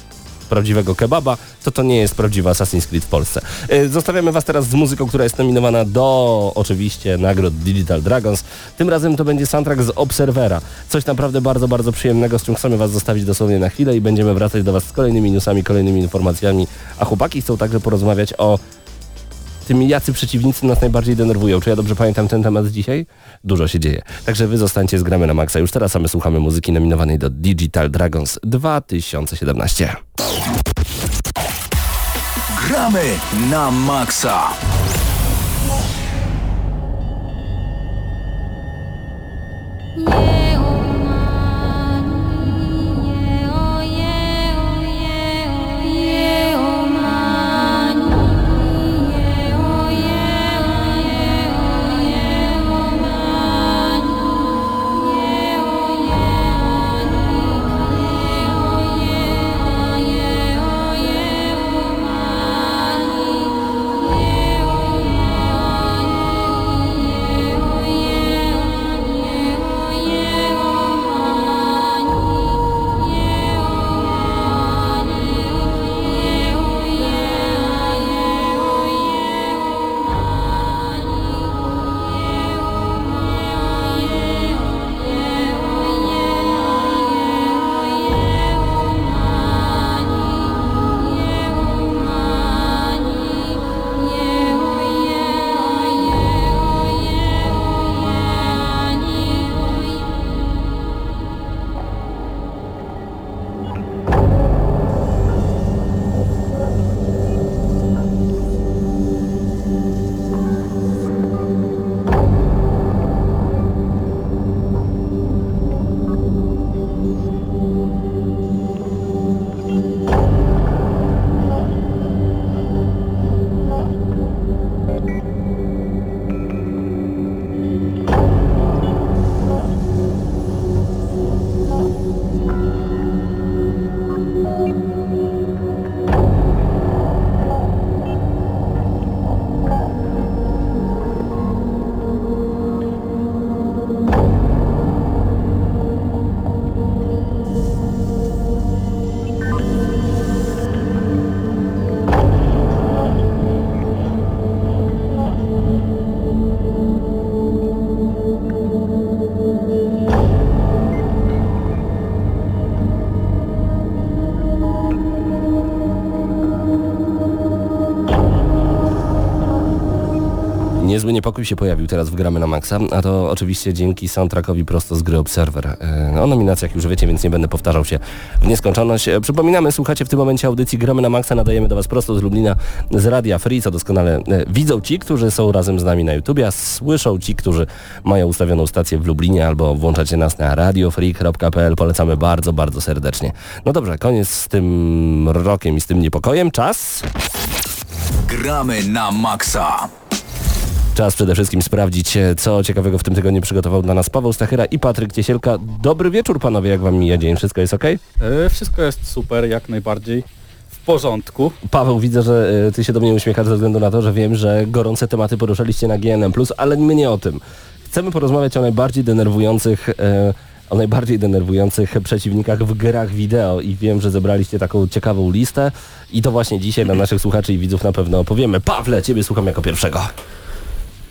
Speaker 2: prawdziwego kebaba, to to nie jest prawdziwy Assassin's Creed w Polsce. E, Zostawiamy Was teraz z muzyką, która jest nominowana do oczywiście nagród Digital Dragons. Tym razem to będzie soundtrack z Observera. Coś naprawdę bardzo, bardzo przyjemnego, z czym chcemy Was zostawić dosłownie na chwilę i będziemy wracać do Was z kolejnymi newsami, kolejnymi informacjami. A chłopaki chcą także porozmawiać o tym, jacy przeciwnicy nas najbardziej denerwują. Czy ja dobrze pamiętam ten temat dzisiaj? Dużo się dzieje. Także wy zostańcie z Gramy na Maxa. Już teraz same słuchamy muzyki nominowanej do Digital Dragons 2017.
Speaker 1: Gramy na maksa.
Speaker 2: Niezły niepokój się pojawił teraz w Gramy na Maxa, a to oczywiście dzięki soundtrackowi prosto z gry Observer. E, O nominacjach już wiecie, więc nie będę powtarzał się w nieskończoność. E, Przypominamy, słuchacie w tym momencie audycji Gramy na Maxa, nadajemy do Was prosto z Lublina z Radia Free, co doskonale e, widzą ci, którzy są razem z nami na YouTubie, a słyszą ci, którzy mają ustawioną stację w Lublinie albo włączacie nas na radiofreak.pl. Polecamy bardzo, bardzo serdecznie. No dobrze, koniec z tym rokiem i z tym niepokojem. Czas...
Speaker 1: Gramy na maksa.
Speaker 2: Czas przede wszystkim sprawdzić, e, co ciekawego w tym tygodniu przygotował dla nas Paweł Stachyra i Patryk Ciesielka. Dobry wieczór panowie, jak wam mija dzień? Wszystko jest ok?
Speaker 5: E, Wszystko jest super, jak najbardziej. W porządku.
Speaker 2: Paweł, widzę, że e, ty się do mnie uśmiechasz ze względu na to, że wiem, że gorące tematy poruszaliście na GNM+, ale my nie o tym. Chcemy porozmawiać o najbardziej denerwujących... O najbardziej denerwujących przeciwnikach w grach wideo i wiem, że zebraliście taką ciekawą listę i to właśnie dzisiaj dla naszych słuchaczy i widzów na pewno opowiemy. Pawle, ciebie słucham jako pierwszego.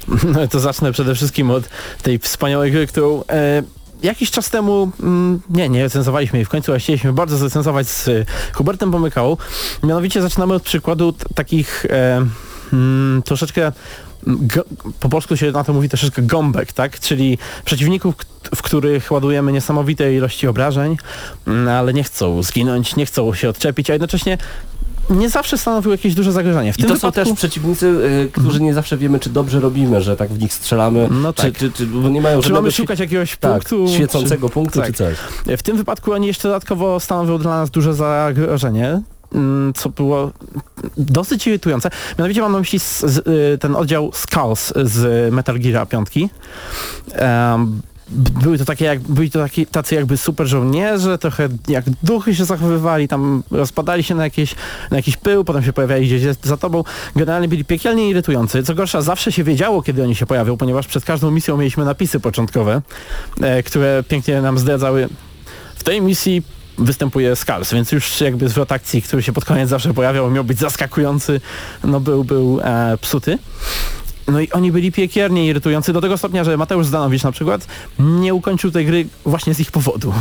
Speaker 2: [LAUGHS]
Speaker 6: No to zacznę przede wszystkim od tej wspaniałej gry, którą e, jakiś czas temu, mm, nie, nie recenzowaliśmy jej w końcu, a chcieliśmy bardzo zrecenzować z e, Hubertem Pomykałą. Mianowicie zaczynamy od przykładu takich e, mm, troszeczkę Go, po polsku się na to mówi troszeczkę gąbek, tak? Czyli przeciwników, w których ładujemy niesamowite ilości obrażeń, mm, ale nie chcą zginąć, nie chcą się odczepić, a jednocześnie nie zawsze stanowią jakieś duże zagrożenie. W
Speaker 2: I to
Speaker 6: wypadku...
Speaker 2: są też przeciwnicy, y, którzy nie zawsze wiemy, czy dobrze robimy, że tak w nich strzelamy,
Speaker 6: No
Speaker 2: czy,
Speaker 6: tak.
Speaker 2: czy, czy, bo nie mają
Speaker 6: Czy mamy szukać jakiegoś
Speaker 2: tak,
Speaker 6: punktu?
Speaker 2: świecącego punktu,
Speaker 6: tak.
Speaker 2: czy coś.
Speaker 6: W tym wypadku oni jeszcze dodatkowo stanowią dla nas duże zagrożenie mm, co było dosyć irytujące. Mianowicie mam na myśli z, z, y, ten oddział Skulls z Metal Gear 5. Em, b- były to takie jak, byli to taki, tacy jakby super żołnierze, trochę jak duchy się zachowywali, tam rozpadali się na, jakieś, na jakiś pył, potem się pojawiali gdzieś za tobą. Generalnie byli piekielnie irytujący. Co gorsza, zawsze się wiedziało, kiedy oni się pojawią, ponieważ przed każdą misją mieliśmy napisy początkowe, e, które pięknie nam zdradzały w tej misji występuje Skulls, więc już jakby zwrot akcji, który się pod koniec zawsze pojawiał, miał być zaskakujący, no był, był e, psuty. No i oni byli piekiernie irytujący do tego stopnia, że Mateusz Zdanowicz na przykład nie ukończył tej gry właśnie z ich powodu.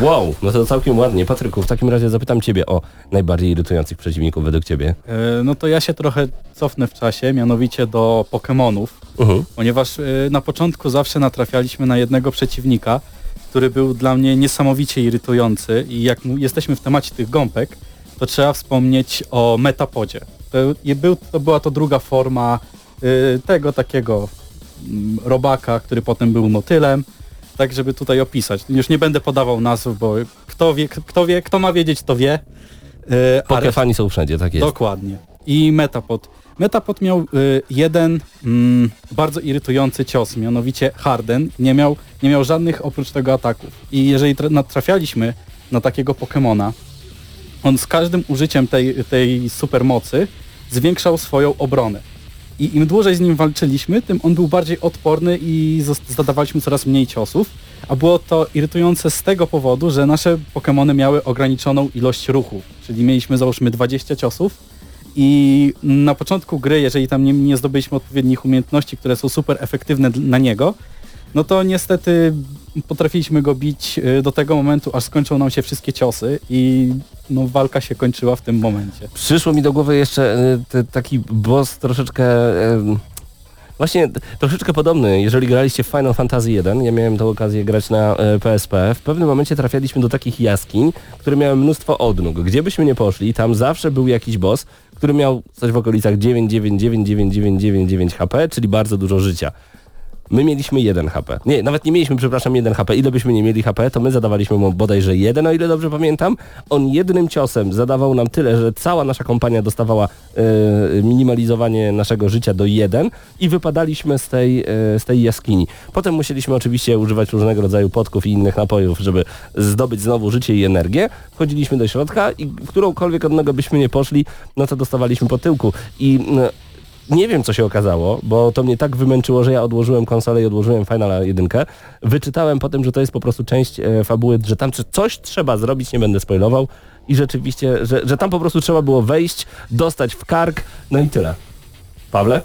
Speaker 2: Wow, no to całkiem ładnie. Patryku, w takim razie zapytam ciebie o najbardziej irytujących przeciwników według ciebie.
Speaker 5: E, No to ja się trochę cofnę w czasie, mianowicie do Pokémonów,
Speaker 2: Mhm.
Speaker 5: ponieważ e, na początku zawsze natrafialiśmy na jednego przeciwnika, który był dla mnie niesamowicie irytujący i jak mu- jesteśmy w temacie tych gąbek, to trzeba wspomnieć o metapodzie. To, był, to była to druga forma tego takiego mm, robaka, który potem był motylem, tak żeby tutaj opisać. Już nie będę podawał nazw, bo kto wie, kto wie, kto ma wiedzieć, to wie. Y,
Speaker 2: Pokefani są wszędzie, tak jest.
Speaker 5: Dokładnie. I Metapod. Metapod miał y, jeden mm, bardzo irytujący cios, mianowicie Harden. Nie miał, nie miał żadnych oprócz tego ataków. I jeżeli tra- natrafialiśmy na takiego Pokemona, on z każdym użyciem tej, tej supermocy zwiększał swoją obronę. I im dłużej z nim walczyliśmy, tym on był bardziej odporny i zadawaliśmy coraz mniej ciosów. A było to irytujące z tego powodu, że nasze Pokémony miały ograniczoną ilość ruchów. Czyli mieliśmy załóżmy 20 ciosów i na początku gry, jeżeli tam nie, nie zdobyliśmy odpowiednich umiejętności, które są super efektywne na niego, no to niestety potrafiliśmy go bić y, do tego momentu, aż skończą nam się wszystkie ciosy i no, walka się kończyła w tym momencie.
Speaker 2: Przyszło mi do głowy jeszcze y, te, taki boss troszeczkę... Właśnie troszeczkę podobny, jeżeli graliście w Final Fantasy 1, ja miałem tę okazję grać na e, PSP, w pewnym momencie trafialiśmy do takich jaskiń, które miały mnóstwo odnóg. Gdzie byśmy nie poszli, tam zawsze był jakiś boss, który miał coś w okolicach 9999999 HP, czyli bardzo dużo życia. My mieliśmy 1 HP. Nie, nawet nie mieliśmy, przepraszam, 1 HP. Ile byśmy nie mieli HP, to my zadawaliśmy mu bodajże 1, o ile dobrze pamiętam. On jednym ciosem zadawał nam tyle, że cała nasza kompania dostawała e, minimalizowanie naszego życia do 1 i wypadaliśmy z tej, e, z tej jaskini. Potem musieliśmy oczywiście używać różnego rodzaju potków i innych napojów, żeby zdobyć znowu życie i energię. Wchodziliśmy do środka i w którąkolwiek odnogę byśmy nie poszli, no to dostawaliśmy po tyłku. I mm, nie wiem, co się okazało, bo to mnie tak wymęczyło, że ja odłożyłem konsolę i odłożyłem Finala 1. Wyczytałem potem, że to jest po prostu część e, fabuły, że tam coś trzeba zrobić, nie będę spoilował. I rzeczywiście, że, że tam po prostu trzeba było wejść, dostać w kark, no i tyle. Pawle?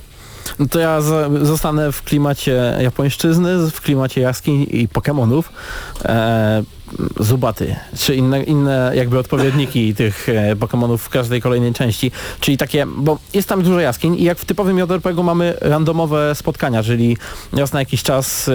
Speaker 6: No to ja zostanę w klimacie japońszczyzny, w klimacie jaskiń i Pokemonów. E, Zubaty, czy inne, inne jakby odpowiedniki [LAUGHS] tych e, Pokemonów w każdej kolejnej części, czyli takie, bo jest tam dużo jaskiń i jak w typowym JRPG mamy randomowe spotkania, czyli raz na jakiś czas e,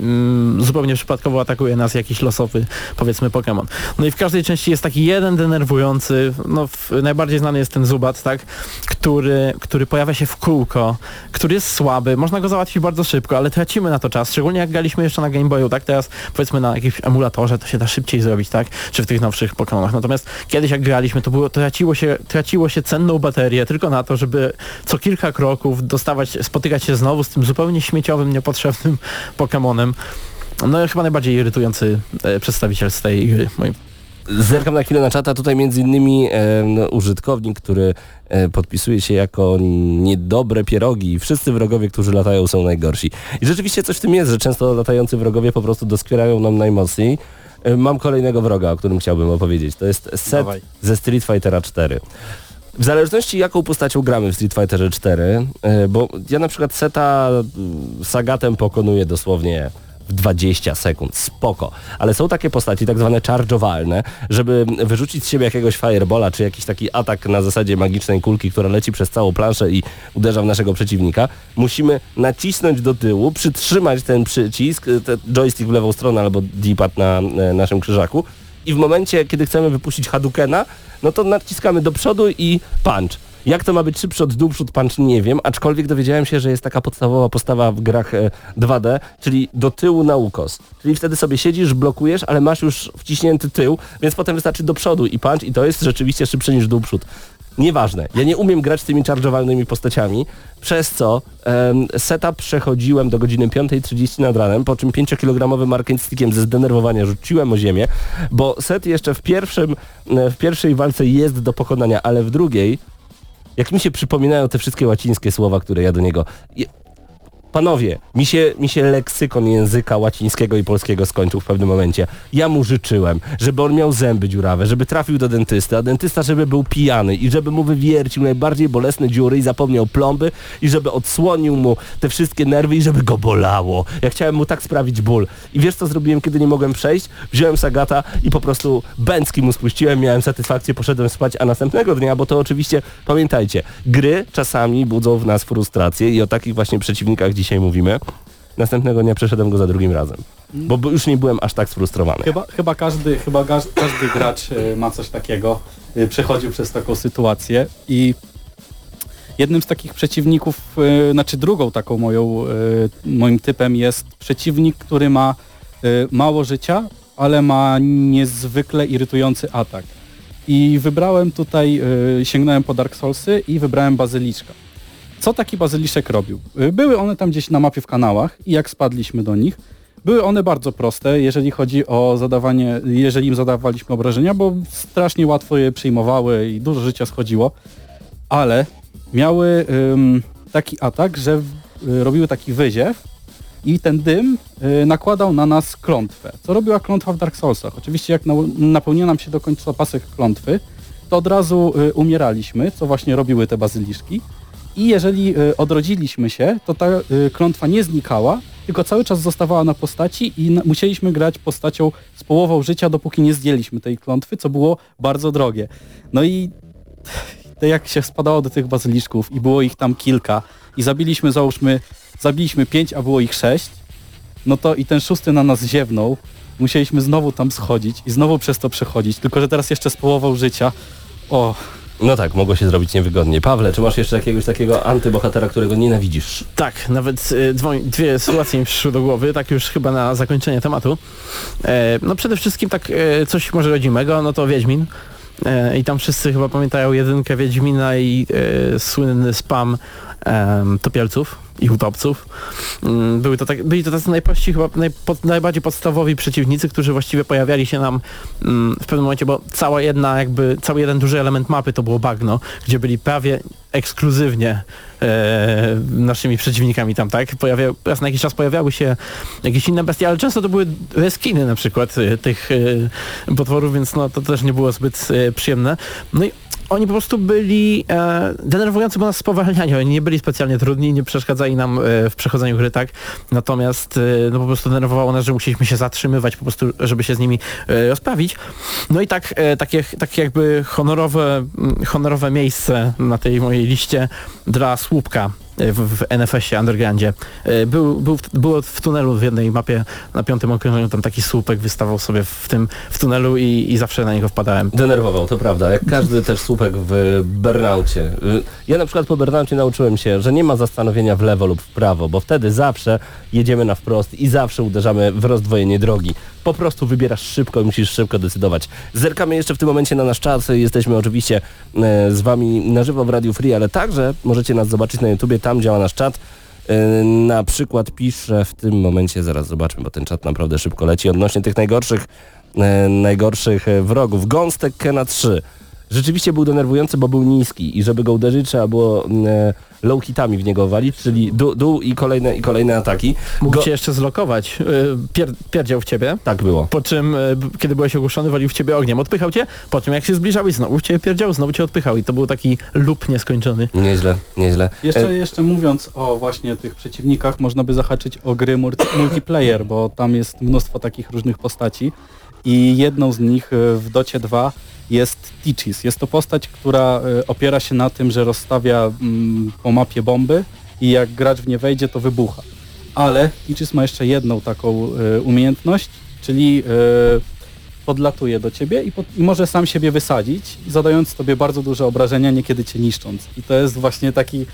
Speaker 6: mm, zupełnie przypadkowo atakuje nas jakiś losowy, powiedzmy, Pokémon. No i w każdej części jest taki jeden denerwujący, no w, najbardziej znany jest ten Zubat, tak, który, który pojawia się w kółko, który jest słaby, można go załatwić bardzo szybko, ale tracimy na to czas, szczególnie jak graliśmy jeszcze na Game Boyu, tak, teraz powiedzmy na jakimś emulatorze to się da szybciej zrobić, tak? Czy w tych nowszych Pokémonach. Natomiast kiedyś jak graliśmy, to było, traciło się, traciło się cenną baterię tylko na to, żeby co kilka kroków dostawać, spotykać się znowu z tym zupełnie śmieciowym, niepotrzebnym Pokémonem. No chyba najbardziej irytujący e, przedstawiciel z tej gry. Moim.
Speaker 2: Zerkam na chwilę na czata, tutaj między innymi e, no, użytkownik, który e, podpisuje się jako niedobre pierogi. Wszyscy wrogowie, którzy latają są najgorsi. I rzeczywiście coś w tym jest, że często latający wrogowie po prostu doskwierają nam najmocniej. E, mam kolejnego wroga, o którym chciałbym opowiedzieć. To jest set
Speaker 5: Dawaj.
Speaker 2: ze Street Fightera 4. W zależności jaką postacią gramy w Street Fighterze 4, e, bo ja na przykład seta mm, Sagatem pokonuję dosłownie w 20 sekund, spoko. Ale są takie postaci tak zwane charge'owalne, żeby wyrzucić z siebie jakiegoś firebola, czy jakiś taki atak na zasadzie magicznej kulki, która leci przez całą planszę i uderza w naszego przeciwnika. Musimy nacisnąć do tyłu, przytrzymać ten przycisk, ten joystick w lewą stronę albo D-pad na e, naszym krzyżaku i w momencie, kiedy chcemy wypuścić Hadukena, no to naciskamy do przodu i punch. Jak to ma być szybszy od dół, przód punch, nie wiem, aczkolwiek dowiedziałem się, że jest taka podstawowa postawa w grach e, 2D, czyli do tyłu na ukos. Czyli wtedy sobie siedzisz, blokujesz, ale masz już wciśnięty tył, więc potem wystarczy do przodu i punch i to jest rzeczywiście szybsze niż dół, przód. Nieważne, ja nie umiem grać z tymi charge'owalnymi postaciami, przez co em, setup przechodziłem do godziny 5.30 nad ranem, po czym 5-kilogramowym market stickiem ze zdenerwowania rzuciłem o ziemię, bo set jeszcze w, pierwszym, e, w pierwszej walce jest do pokonania, ale w drugiej, jak mi się przypominają te wszystkie łacińskie słowa, które ja do niego... Panowie, mi się, mi się leksykon języka łacińskiego i polskiego skończył w pewnym momencie. Ja mu życzyłem, żeby on miał zęby dziurawe, żeby trafił do dentysty, a dentysta żeby był pijany i żeby mu wywiercił najbardziej bolesne dziury i zapomniał plomby i żeby odsłonił mu te wszystkie nerwy i żeby go bolało. Ja chciałem mu tak sprawić ból. I wiesz co zrobiłem, kiedy nie mogłem przejść? Wziąłem Sagata i po prostu bęcki mu spuściłem, miałem satysfakcję, poszedłem spać, a następnego dnia, bo to oczywiście, pamiętajcie, gry czasami budzą w nas frustrację i o takich właśnie przeciwnikach dzisiaj mówimy. Następnego dnia przeszedłem go za drugim razem, bo już nie byłem aż tak sfrustrowany.
Speaker 5: Chyba, chyba, każdy, chyba każdy gracz y, ma coś takiego, y, przechodził przez taką sytuację i jednym z takich przeciwników, y, znaczy drugą taką moją, moim typem jest przeciwnik, który ma mało życia, ale ma niezwykle irytujący atak. I wybrałem tutaj, sięgnąłem po Dark Soulsy i wybrałem bazyliszka. Co taki bazyliszek robił? Y, Były one tam gdzieś na mapie w kanałach i jak spadliśmy do nich, były one bardzo proste, jeżeli chodzi o zadawanie, jeżeli im zadawaliśmy obrażenia, bo strasznie łatwo je przyjmowały i dużo życia schodziło, ale miały ym, taki atak, że y, robiły taki wyziew i ten dym y, nakładał na nas klątwę. Co robiła klątwa w Dark Soulsach? Oczywiście jak nał- napełnia nam się do końca pasek klątwy, to od razu y, umieraliśmy, co właśnie robiły te bazyliszki. I jeżeli y, odrodziliśmy się, to ta y, klątwa nie znikała, tylko cały czas zostawała na postaci i musieliśmy grać postacią z połową życia, dopóki nie zdjęliśmy tej klątwy, co było bardzo drogie. No i to jak się spadało do tych bazyliszków i było ich tam kilka i zabiliśmy, załóżmy, zabiliśmy pięć, a było ich sześć, no to i ten szósty na nas ziewnął, musieliśmy znowu tam schodzić i znowu przez to przechodzić, tylko że teraz jeszcze z połową życia. O,
Speaker 2: No tak, mogło się zrobić niewygodnie. Pawle, czy masz jeszcze jakiegoś takiego antybohatera, którego nienawidzisz?
Speaker 6: Tak, nawet y, dwo- dwie sytuacje mi przyszły do głowy, tak już chyba na zakończenie tematu. E, no przede wszystkim tak e, coś może rodzimego, no to Wiedźmin. E, I tam wszyscy chyba pamiętają jedynkę Wiedźmina i e, słynny spam em, topielców i utopców. Mm, Były to tak, byli to tacy najprościej, chyba najbardziej podstawowi przeciwnicy, którzy właściwie pojawiali się nam mm, w pewnym momencie, bo cała jedna jakby, cały jeden duży element mapy to było bagno, gdzie byli prawie ekskluzywnie e, naszymi przeciwnikami tam, tak? Pojawia, raz na jakiś czas pojawiały się jakieś inne bestie, ale często to były reskiny na przykład e, tych e, potworów, więc no to też nie było zbyt e, przyjemne. No i oni po prostu byli e, denerwujący, bo nas spowalniali. Oni nie byli specjalnie trudni, nie przeszkadzali nam e, w przechodzeniu gry, tak? Natomiast e, no po prostu denerwowało nas, że musieliśmy się zatrzymywać po prostu, żeby się z nimi e, rozprawić. No i tak, e, takie, takie jakby honorowe, honorowe miejsce na tej mojej liście dla słupka w, w NFS-ie, Undergroundzie. E, Był, był, było w tunelu w jednej mapie na piątym okrążeniu, tam taki słupek wystawał sobie w tym w tunelu i, i zawsze na niego wpadałem.
Speaker 2: Denerwował, to prawda, jak każdy też słupek w burnaucie. Y, Ja na przykład po burnaucie nauczyłem się, że nie ma zastanowienia w lewo lub w prawo, bo wtedy zawsze jedziemy na wprost i zawsze uderzamy w rozdwojenie drogi. Po prostu wybierasz szybko i musisz szybko decydować. Zerkamy jeszcze w tym momencie na nasz czas. Jesteśmy oczywiście e, z Wami na żywo w Radio Free, ale także możecie nas zobaczyć na YouTubie, tam działa nasz czat. E, Na przykład piszę w tym momencie, zaraz zobaczmy, bo ten czat naprawdę szybko leci, odnośnie tych najgorszych, e, najgorszych wrogów. Gąstek Kena 3. Rzeczywiście był denerwujący, bo był niski i żeby go uderzyć trzeba było e, low hitami w niego walić, czyli dół, dół i kolejne i kolejne ataki.
Speaker 6: Mógł
Speaker 2: Go-
Speaker 6: cię jeszcze zlokować, y, pier, pierdział w ciebie,
Speaker 2: Tak było.
Speaker 6: po czym, b- kiedy byłeś ogłuszony, walił w ciebie ogniem, odpychał cię, po czym jak się zbliżałeś, znowu w ciebie pierdział, znowu cię odpychał i to był taki loop nieskończony.
Speaker 2: Nieźle, nieźle.
Speaker 5: Jeszcze,
Speaker 2: E,
Speaker 5: jeszcze mówiąc o właśnie tych przeciwnikach, można by zahaczyć o gry multiplayer, bo tam jest mnóstwo takich różnych postaci i jedną z nich e, w Docie 2 jest Teachis. Jest to postać, która e, opiera się na tym, że rozstawia mm, po mapie bomby i jak gracz w nie wejdzie, to wybucha. Ale Teachis ma jeszcze jedną taką e, umiejętność, czyli e, podlatuje do ciebie i, pod, i może sam siebie wysadzić, zadając tobie bardzo duże obrażenia, niekiedy cię niszcząc. I to jest właśnie taki,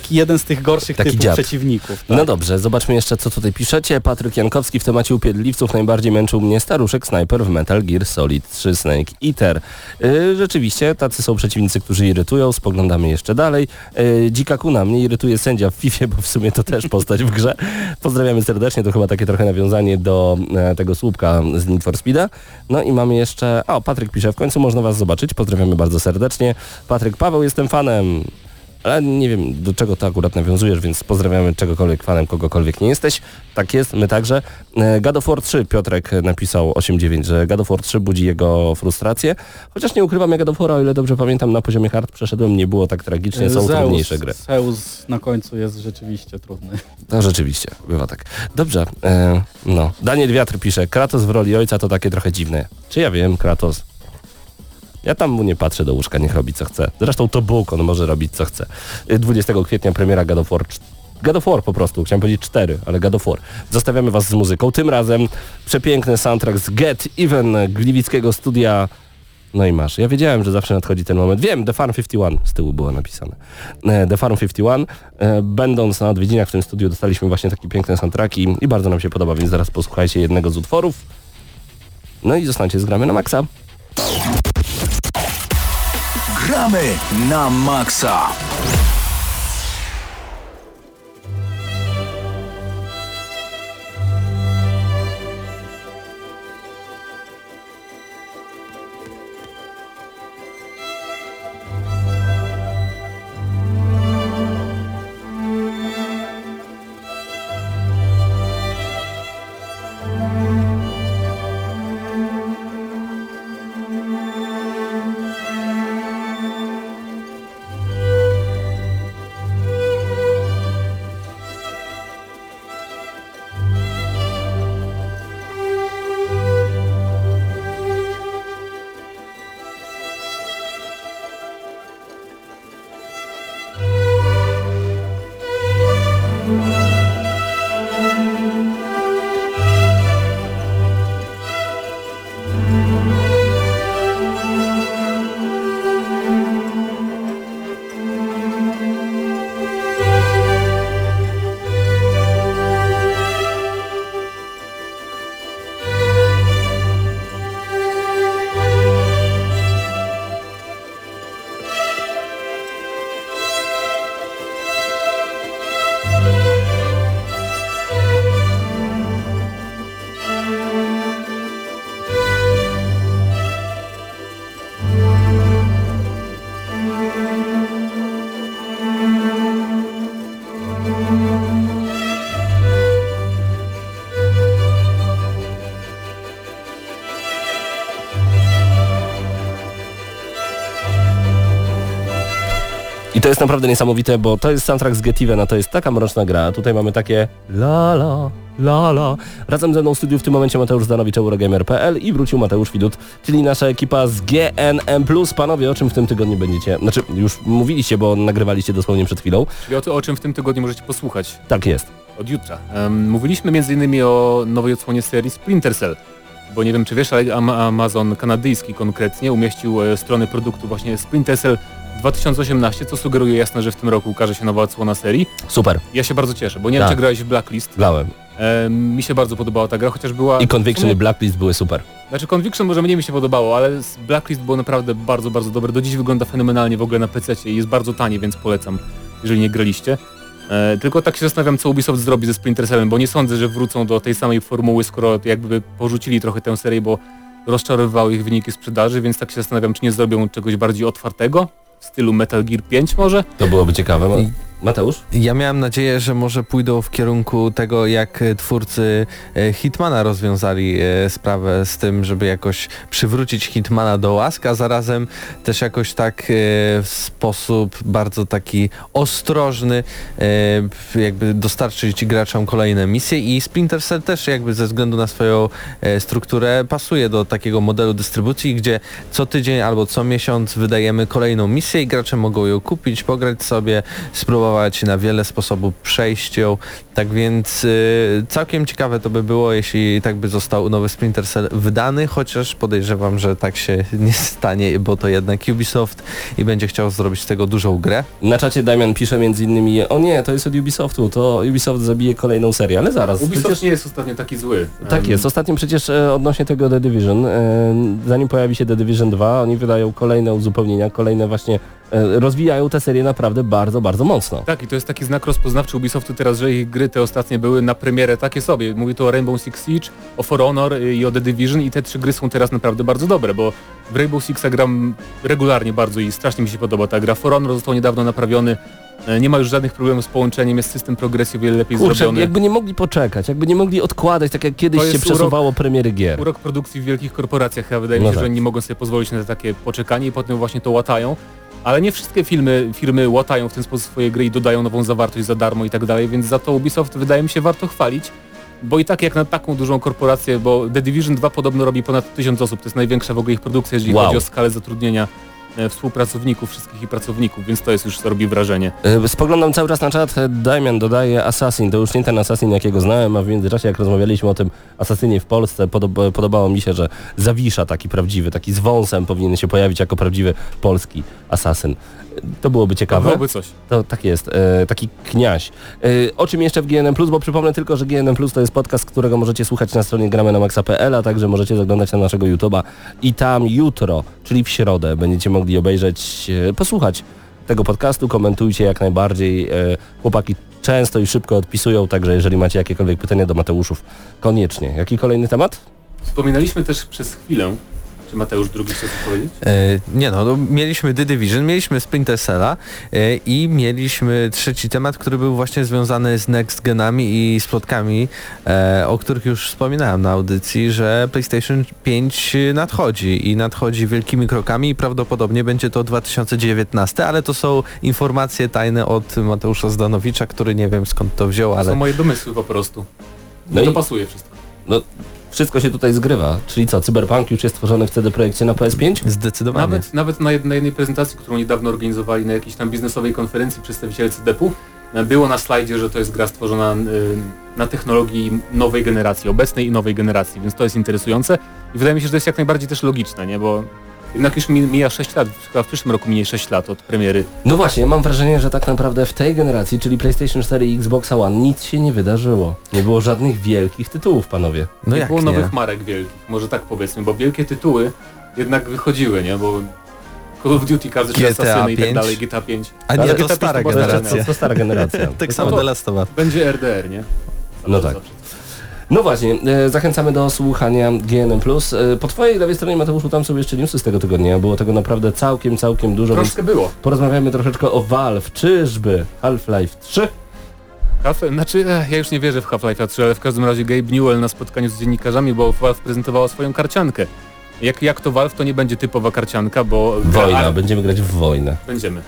Speaker 5: taki jeden z tych gorszych
Speaker 2: Taki
Speaker 5: typów
Speaker 2: dziad.
Speaker 5: przeciwników. Tak?
Speaker 2: No dobrze, zobaczmy jeszcze co tutaj piszecie. Patryk Jankowski w temacie upierdliwców najbardziej męczył mnie staruszek snajper w Metal Gear Solid 3 Snake Eater. Yy, rzeczywiście, tacy są przeciwnicy, którzy irytują. Spoglądamy jeszcze dalej. Yy, Dzika Kuna, mnie irytuje sędzia w FIFA, bo w sumie to też postać w grze. Pozdrawiamy serdecznie, to chyba takie trochę nawiązanie do e, tego słupka z Need for Speeda. No i mamy jeszcze... O, Patryk pisze, w końcu można was zobaczyć. Pozdrawiamy bardzo serdecznie. Patryk Paweł, jestem fanem. Ale nie wiem, do czego to akurat nawiązujesz, więc pozdrawiamy czegokolwiek fanem, kogokolwiek nie jesteś. Tak jest, my także. E, God of War 3, Piotrek napisał 8.9, że God of War 3 budzi jego frustrację. Chociaż nie ukrywam, ja God of War, o ile dobrze pamiętam, na poziomie hard przeszedłem, nie było tak tragicznie, są
Speaker 5: Zeus,
Speaker 2: trudniejsze gry.
Speaker 5: Zeus na końcu jest rzeczywiście trudny. [LAUGHS]
Speaker 2: No rzeczywiście, bywa tak. Dobrze, e, no. Daniel Wiatr pisze, Kratos w roli ojca to takie trochę dziwne. Czy ja wiem, Kratos? Ja tam mu nie patrzę do łóżka, niech robi co chce. Zresztą to Bóg, on może robić co chce. Y, 20 kwietnia premiera God of War God of War po prostu, chciałem powiedzieć 4, ale God of War. Zostawiamy was z muzyką. Tym razem przepiękny soundtrack z Get Even gliwickiego studia no i masz. Ja wiedziałem, że zawsze nadchodzi ten moment. Wiem, The Farm 51 z tyłu było napisane. E, The Farm 51. E, Będąc na odwiedzinach w tym studiu dostaliśmy właśnie takie piękne soundtracki i bardzo nam się podoba, więc zaraz posłuchajcie jednego z utworów. No i zostańcie z gramy na maksa.
Speaker 1: Gramy na maksa.
Speaker 2: Jest naprawdę niesamowite, bo to jest soundtrack z Get Even, a to jest taka mroczna gra. Tutaj mamy takie la la, la la. Razem ze mną w studiu w tym momencie Mateusz Zdanowicz, Eurogamer.pl i wrócił Mateusz Widut, czyli nasza ekipa z GNM+. Panowie, o czym w tym tygodniu będziecie? Znaczy, już mówiliście, bo nagrywaliście dosłownie przed chwilą.
Speaker 3: Czyli o, to, o czym w tym tygodniu możecie posłuchać
Speaker 2: Tak jest.
Speaker 3: od jutra. Em, mówiliśmy m.in. o nowej odsłonie serii Splinter Cell. Bo nie wiem czy wiesz, ale Am- Amazon kanadyjski konkretnie umieścił e, strony produktu właśnie Splinter Cell 2018, co sugeruje jasno, że w tym roku ukaże się nowa odsłona serii.
Speaker 2: Super,
Speaker 3: Ja się bardzo cieszę, bo nie wiem,
Speaker 2: Tak.
Speaker 3: czy grałeś w Blacklist.
Speaker 2: grałem.
Speaker 3: E, mi się bardzo podobała ta gra, chociaż była...
Speaker 2: I Conviction
Speaker 3: w
Speaker 2: i
Speaker 3: sumie-
Speaker 2: Blacklist były super.
Speaker 3: Znaczy Conviction może mniej mi się podobało, ale Blacklist było naprawdę bardzo, bardzo dobre. Do dziś wygląda fenomenalnie w ogóle na PC i jest bardzo tanie, więc polecam, jeżeli nie graliście. E, tylko tak się zastanawiam, co Ubisoft zrobi ze Splinter Cellem, bo nie sądzę, że wrócą do tej samej formuły, skoro jakby porzucili trochę tę serię, bo rozczarowywały ich wyniki sprzedaży, więc tak się zastanawiam, czy nie zrobią czegoś bardziej otwartego, w stylu Metal Gear 5 może.
Speaker 2: To byłoby ciekawe.
Speaker 4: I-
Speaker 2: Mateusz?
Speaker 4: Ja miałem nadzieję, że może pójdą w kierunku tego, jak twórcy e, Hitmana rozwiązali e, sprawę z tym, żeby jakoś przywrócić Hitmana do łask, a zarazem też jakoś tak e, w sposób bardzo taki ostrożny jakby dostarczyć graczom kolejne misje i Splinter Cell też jakby ze względu na swoją strukturę pasuje do takiego modelu dystrybucji, gdzie co tydzień albo co miesiąc wydajemy kolejną misję i gracze mogą ją kupić, pograć sobie, spróbować na wiele sposobów przejść ją. Tak więc y, całkiem ciekawe to by było, jeśli tak by został nowy Splinter Cell wydany, chociaż podejrzewam, że tak się nie stanie, bo to jednak Ubisoft i będzie chciał zrobić z tego dużą grę.
Speaker 2: Na czacie Damian pisze między innymi, o nie, to jest od Ubisoftu, to Ubisoft zabije kolejną serię, ale zaraz.
Speaker 3: Ubisoft
Speaker 2: przecież...
Speaker 3: nie jest ostatnio taki zły.
Speaker 2: Tak jest, ostatnio przecież e, odnośnie tego The Division, e, zanim pojawi się The Division 2, oni wydają kolejne uzupełnienia, kolejne właśnie, rozwijają tę serię naprawdę bardzo, bardzo mocno.
Speaker 3: Tak, i to jest taki znak rozpoznawczy Ubisoftu teraz, że ich gry te ostatnie były na premierę takie sobie. Mówię tu o Rainbow Six Siege, o For Honor y, i o The Division i te trzy gry są teraz naprawdę bardzo dobre, bo w Rainbow Sixa gram regularnie bardzo i strasznie mi się podoba ta gra. For Honor został niedawno naprawiony, e, nie ma już żadnych problemów z połączeniem, jest system progresji o wiele lepiej
Speaker 2: Kurczę,
Speaker 3: zrobiony.
Speaker 2: jakby nie mogli poczekać, jakby nie mogli odkładać, tak jak kiedyś się przesuwało premiery gier.
Speaker 3: Urok produkcji w wielkich korporacjach, a wydaje mi
Speaker 2: No
Speaker 3: się,
Speaker 2: tak.
Speaker 3: że nie mogą sobie pozwolić na takie poczekanie i potem właśnie to łatają. Ale nie wszystkie filmy, firmy łatają w ten sposób swoje gry i dodają nową zawartość za darmo i tak dalej, więc za to Ubisoft wydaje mi się warto chwalić. Bo i tak jak na taką dużą korporację, bo The Division 2 podobno robi ponad tysiąc osób, to jest największa w ogóle ich produkcja, jeżeli
Speaker 2: Wow.
Speaker 3: chodzi o skalę zatrudnienia współpracowników, wszystkich ich pracowników, więc to jest już co robi wrażenie.
Speaker 2: E, Spoglądam cały czas na czat, e, Damian dodaje Assassin, to już nie ten Assassin jakiego znałem, a w międzyczasie jak rozmawialiśmy o tym Assassinie w Polsce, podoba, podobało mi się, że Zawisza taki prawdziwy, taki z wąsem powinien się pojawić jako prawdziwy polski Assassin. To byłoby
Speaker 3: To
Speaker 2: ciekawe.
Speaker 3: byłoby coś.
Speaker 2: To tak jest, e, taki kniaś. E, o czym jeszcze w GNM+, bo przypomnę tylko, że GNM+, to jest podcast, którego możecie słuchać na stronie gramy na maxa.pl, a także możecie zaglądać na naszego YouTube'a i tam jutro, czyli w środę, będziecie mogli obejrzeć, e, posłuchać tego podcastu, komentujcie jak najbardziej. E, chłopaki często i szybko odpisują, także jeżeli macie jakiekolwiek pytania do Mateuszów, koniecznie. Jaki kolejny temat?
Speaker 3: Wspominaliśmy też przez chwilę, czy Mateusz drugi chce coś powiedzieć?
Speaker 4: E, nie no, no, mieliśmy The Division, mieliśmy Splinter Cella e, i mieliśmy trzeci temat, który był właśnie związany z next genami i z plotkami, e, o których już wspominałem na audycji, że PlayStation 5 nadchodzi i nadchodzi wielkimi krokami i prawdopodobnie będzie to 2019, ale to są informacje tajne od Mateusza Zdanowicza, który nie wiem skąd to wziął,
Speaker 3: To
Speaker 4: ale
Speaker 3: są moje domysły po prostu.
Speaker 2: No
Speaker 3: No to
Speaker 2: i-
Speaker 3: pasuje wszystko.
Speaker 2: No, wszystko się tutaj zgrywa. Czyli co, Cyberpunk już jest tworzony w CD Projekcie na PS5?
Speaker 4: zdecydowanie.
Speaker 3: Nawet, nawet na, jed, na jednej prezentacji, którą niedawno organizowali na jakiejś tam biznesowej konferencji przedstawiciele CDP-u, e, było na slajdzie, że to jest gra stworzona y, na technologii nowej generacji, obecnej i nowej generacji, więc to jest interesujące i wydaje mi się, że to jest jak najbardziej też logiczne, nie? bo jednak już mi- mija 6 lat, chyba w przyszłym roku minie 6 lat od premiery.
Speaker 2: No właśnie, mam wrażenie, że tak naprawdę w tej generacji, czyli PlayStation 4 i Xbox One, nic się nie wydarzyło. Nie było żadnych wielkich tytułów, panowie.
Speaker 4: No
Speaker 3: nie
Speaker 4: jak
Speaker 3: było
Speaker 4: nie?
Speaker 3: nowych marek wielkich, może tak powiedzmy, bo wielkie tytuły jednak wychodziły, nie? bo Call of Duty, każdy
Speaker 4: GTA
Speaker 3: Assassiny i tak
Speaker 4: 5.
Speaker 3: dalej, GTA 5.
Speaker 4: A nie,
Speaker 3: Ale
Speaker 4: to
Speaker 3: GTA
Speaker 4: stara generacja.
Speaker 2: To, to stara generacja. [LAUGHS]
Speaker 4: Tak samo
Speaker 3: to-
Speaker 4: The Last of Us.
Speaker 3: Będzie RDR, nie?
Speaker 2: No tak.
Speaker 3: Zawsze.
Speaker 2: No właśnie, e, zachęcamy do słuchania GNM+. E, po twojej lewej stronie, Mateuszu, tam są jeszcze newsy z tego tygodnia. Było tego naprawdę całkiem, całkiem dużo,
Speaker 3: Troszkę było.
Speaker 2: porozmawiamy troszeczkę o Valve. Czyżby Half-Life 3?
Speaker 3: Half, znaczy, eh, ja już nie wierzę w Half-Life 3, ale w każdym razie Gabe Newell na spotkaniu z dziennikarzami, bo Valve prezentowała swoją karciankę. Jak, jak to Valve, to nie będzie typowa karcianka, bo...
Speaker 2: Wojna,
Speaker 3: A,
Speaker 2: będziemy grać w wojnę.
Speaker 3: będziemy.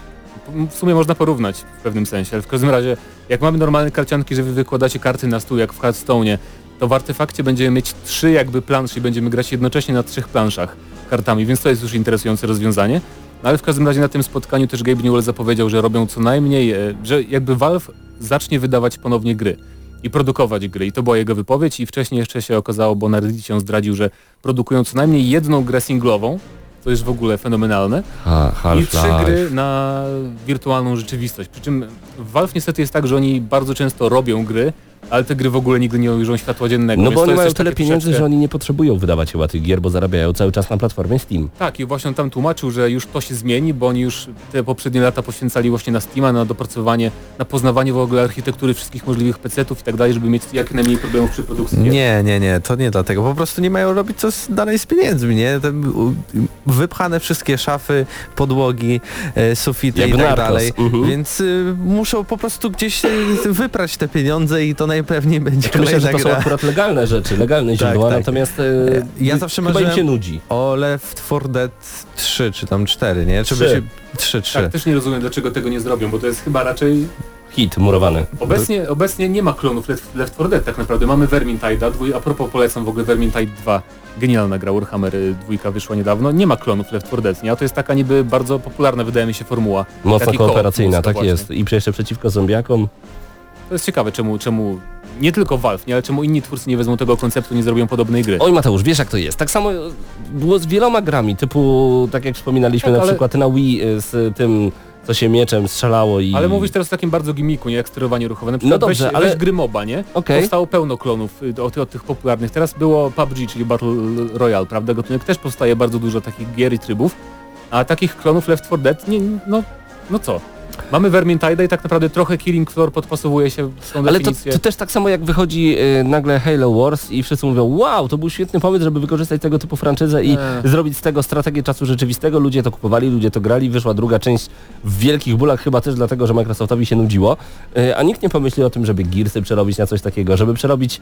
Speaker 3: W sumie można porównać w pewnym sensie, ale w każdym razie, jak mamy normalne karcianki, że wy wykładacie karty na stół, jak w Hearthstone'ie, to w artefakcie będziemy mieć trzy jakby plansze i będziemy grać jednocześnie na trzech planszach kartami, więc to jest już interesujące rozwiązanie. No ale w każdym razie na tym spotkaniu też Gabe Newell zapowiedział, że robią co najmniej, e, że jakby Valve zacznie wydawać ponownie gry i produkować gry. I to była jego wypowiedź i wcześniej jeszcze się okazało, bo na Reddicie on zdradził, że produkują co najmniej jedną grę singlową to jest w ogóle fenomenalne.
Speaker 2: Ha,
Speaker 3: I trzy gry na wirtualną rzeczywistość. Przy czym w Valve niestety jest tak, że oni bardzo często robią gry, ale te gry w ogóle nigdy nie ujrzą światła dziennego.
Speaker 2: No bo oni mają tyle pieniędzy,
Speaker 3: troszeczkę-
Speaker 2: że oni nie potrzebują wydawać chyba tych gier, bo zarabiają cały czas na platformie Steam.
Speaker 3: Tak, i właśnie on tam tłumaczył, że już to się zmieni, bo oni już te poprzednie lata poświęcali właśnie na Steama, na dopracowanie, na poznawanie w ogóle architektury wszystkich możliwych PC-ów i tak dalej, żeby mieć jak najmniej problemów przy produkcji.
Speaker 4: Nie, nie, nie, to nie dlatego. Po prostu nie mają robić co z, dalej z pieniędzmi, nie? Wypchane wszystkie szafy, podłogi, e, sufity
Speaker 2: Jak
Speaker 4: i tak
Speaker 2: narkos.
Speaker 4: dalej.
Speaker 2: Mhm.
Speaker 4: Więc y, muszą po prostu gdzieś y, wyprać te pieniądze i to najpewniej będzie
Speaker 2: Myślę, że to są
Speaker 4: gra.
Speaker 2: akurat legalne rzeczy, legalne źródła,
Speaker 4: tak.
Speaker 2: natomiast e,
Speaker 4: Ja zawsze
Speaker 2: chyba im się nudzi.
Speaker 4: O Left 4 Dead 3 czy tam 4, nie? Czy by
Speaker 2: Trzy.
Speaker 4: się... 3, 3.
Speaker 3: Tak, też nie rozumiem, dlaczego tego nie zrobią, bo to jest chyba raczej...
Speaker 2: Hit murowany.
Speaker 3: Obecnie, obecnie nie ma klonów Left, Left 4 Dead tak naprawdę. Mamy Vermintide'a, dwój, a propos polecam w ogóle Vermintide 2. Genialna gra, Warhammer y, dwójka wyszła niedawno. Nie ma klonów Left 4 Dead, nie? A to jest taka niby bardzo popularna, wydaje mi się, formuła.
Speaker 2: Mocno
Speaker 3: Taki
Speaker 2: kooperacyjna,
Speaker 3: koop,
Speaker 2: tak
Speaker 3: właśnie.
Speaker 2: jest. I jeszcze przeciwko zombiakom.
Speaker 3: To jest ciekawe, czemu, czemu nie tylko Valve, nie, ale czemu inni twórcy nie wezmą tego konceptu, nie zrobią podobnej gry.
Speaker 2: Oj Mateusz, wiesz jak to jest. Tak samo było z wieloma grami, typu, tak jak wspominaliśmy
Speaker 3: Tak,
Speaker 2: na
Speaker 3: ale-
Speaker 2: przykład na Wii y, z tym, co się mieczem strzelało i...
Speaker 3: Ale mówisz teraz o takim bardzo gimiku, nie jak sterowanie ruchowe. Na przykład
Speaker 2: No dobrze,
Speaker 3: weź,
Speaker 2: ale-
Speaker 3: weź gry MOBA, nie?
Speaker 2: Okej.
Speaker 3: Powstało pełno klonów y, od, od tych popularnych. Teraz było PUBG, czyli Battle Royale, prawda? Gatunek też powstaje bardzo dużo takich gier i trybów. A takich klonów Left 4 Dead, nie, no, no co? Mamy Vermintide i tak naprawdę trochę Killing Floor podpasowuje się w tą
Speaker 2: Ale to, to też tak samo jak wychodzi y, nagle Halo Wars i wszyscy mówią wow, to był świetny pomysł, żeby wykorzystać tego typu franczyzę i
Speaker 3: Eee.
Speaker 2: zrobić z tego strategię czasu rzeczywistego. Ludzie to kupowali, ludzie to grali, wyszła druga część w wielkich bólach chyba też dlatego, że Microsoftowi się nudziło. Y, a nikt nie pomyśli o tym, żeby Gearsy przerobić na coś takiego, żeby przerobić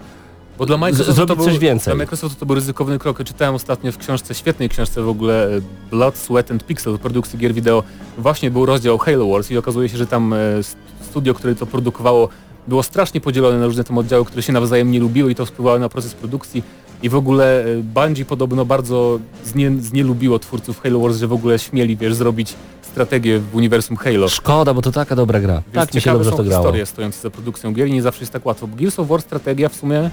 Speaker 3: Bo dla Microsoftu to był,
Speaker 2: coś więcej.
Speaker 3: Dla Microsoftu to był ryzykowny krok. Czytałem ostatnio w książce, świetnej książce w ogóle e, Blood, Sweat and Pixel produkcji gier wideo. Właśnie był rozdział Halo Wars i okazuje się, że tam e, studio, które to produkowało było strasznie podzielone na różne tam oddziały, które się nawzajem nie lubiły i to wpływało na proces produkcji. I w ogóle e, Bungie podobno bardzo znie, znielubiło twórców Halo Wars, że w ogóle śmieli, wiesz, zrobić strategię w uniwersum Halo.
Speaker 2: szkoda, bo to taka dobra gra.
Speaker 3: Więc
Speaker 2: tak mi się dobrze to grało.
Speaker 3: historie stojące za produkcją gier i nie zawsze jest tak łatwo. Bo Gears of War strategia w sumie,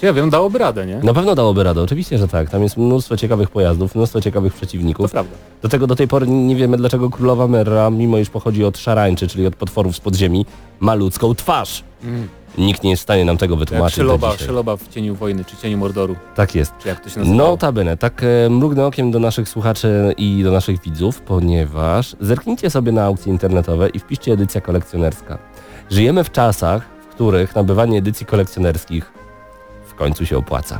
Speaker 3: czy ja wiem, dałoby radę, nie?
Speaker 2: Na pewno dałoby radę, oczywiście, że tak. Tam jest mnóstwo ciekawych pojazdów, mnóstwo ciekawych
Speaker 3: To
Speaker 2: przeciwników.
Speaker 3: prawda.
Speaker 2: Do tego do tej pory nie wiemy dlaczego królowa Merra, mimo iż pochodzi od szarańczy, czyli od potworów z podziemi, ma ludzką twarz. Nikt nie jest w stanie nam tego
Speaker 3: Jak
Speaker 2: wytłumaczyć.
Speaker 3: Szeloba,
Speaker 2: dzisiaj.
Speaker 3: Szeloba w cieniu wojny, czy cieniu Mordoru,
Speaker 2: Tak jest.
Speaker 3: czy jak to się nazywa.
Speaker 2: Notabene, tak e, mrugnę okiem do naszych słuchaczy i do naszych widzów, ponieważ zerknijcie sobie na aukcje internetowe i wpiszcie edycja kolekcjonerska. Żyjemy w czasach, w których nabywanie edycji kolekcjonerskich końcu się opłaca.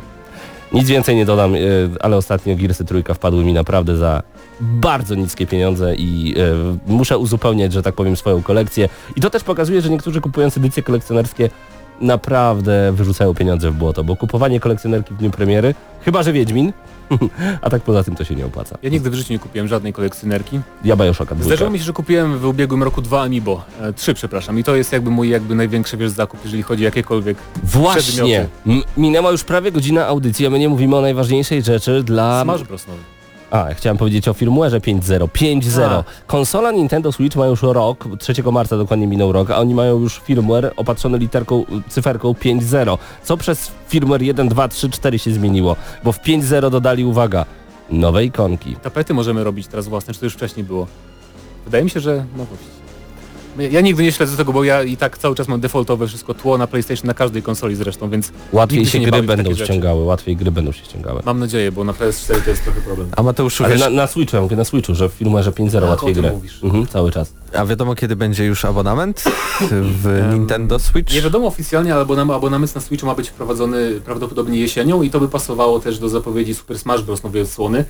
Speaker 2: Nic więcej nie dodam, e, ale ostatnio Gearsy Trójka wpadły mi naprawdę za bardzo niskie pieniądze i e, muszę uzupełniać, że tak powiem, swoją kolekcję. I to też pokazuje, że niektórzy kupując edycje kolekcjonerskie naprawdę wyrzucają pieniądze w błoto, bo kupowanie kolekcjonerki w dniu premiery, chyba że Wiedźmin, [LAUGHS] a tak poza tym to się nie opłaca.
Speaker 3: Ja nigdy w życiu nie kupiłem żadnej kolekcjonerki.
Speaker 2: Ja Bioshocka.
Speaker 3: Zdarzyło mi się, że kupiłem w ubiegłym roku dwa Amiibo, e, trzy przepraszam i to jest jakby mój jakby największy wiesz zakup, jeżeli chodzi o jakiekolwiek
Speaker 2: Właśnie,
Speaker 3: przedmioty.
Speaker 2: M- minęła już prawie godzina audycji, a my nie mówimy o najważniejszej rzeczy dla...
Speaker 3: Smash Bros. nowy.
Speaker 2: A, chciałem powiedzieć o firmware'ze 5.0. 5.0.
Speaker 3: A.
Speaker 2: Konsola Nintendo Switch ma już rok, 3 marca dokładnie minął rok, a oni mają już firmware opatrzony literką, cyferką 5.0. Co przez firmware 1, 2, 3, 4 się zmieniło? Bo w 5.0 dodali, uwaga, nowe ikonki.
Speaker 3: Tapety możemy robić teraz własne, czy to już wcześniej było? Wydaje mi się, że no właściwie. Ja nigdy nie śledzę tego, bo ja i tak cały czas mam defaultowe wszystko tło na PlayStation, na każdej konsoli zresztą, więc
Speaker 2: Łatwiej się
Speaker 3: się
Speaker 2: gry będą
Speaker 3: takie rzeczy.
Speaker 2: ściągały, łatwiej gry będą się ściągały.
Speaker 3: mam nadzieję, bo na PS4 to jest trochę problem.
Speaker 4: A Mateuszu,
Speaker 2: Ale
Speaker 4: wiesz,
Speaker 2: na, na Switchu, ja mówię na Switchu, że w firmware'ze 5.0
Speaker 3: Tak,
Speaker 2: łatwiej gry. Mhm, cały czas.
Speaker 4: a wiadomo kiedy będzie już abonament w Nintendo Switch?
Speaker 3: Nie wiadomo oficjalnie, ale abonament, abonament na Switchu ma być wprowadzony prawdopodobnie jesienią i to by pasowało też do zapowiedzi Super Smash Bros. nowej odsłony,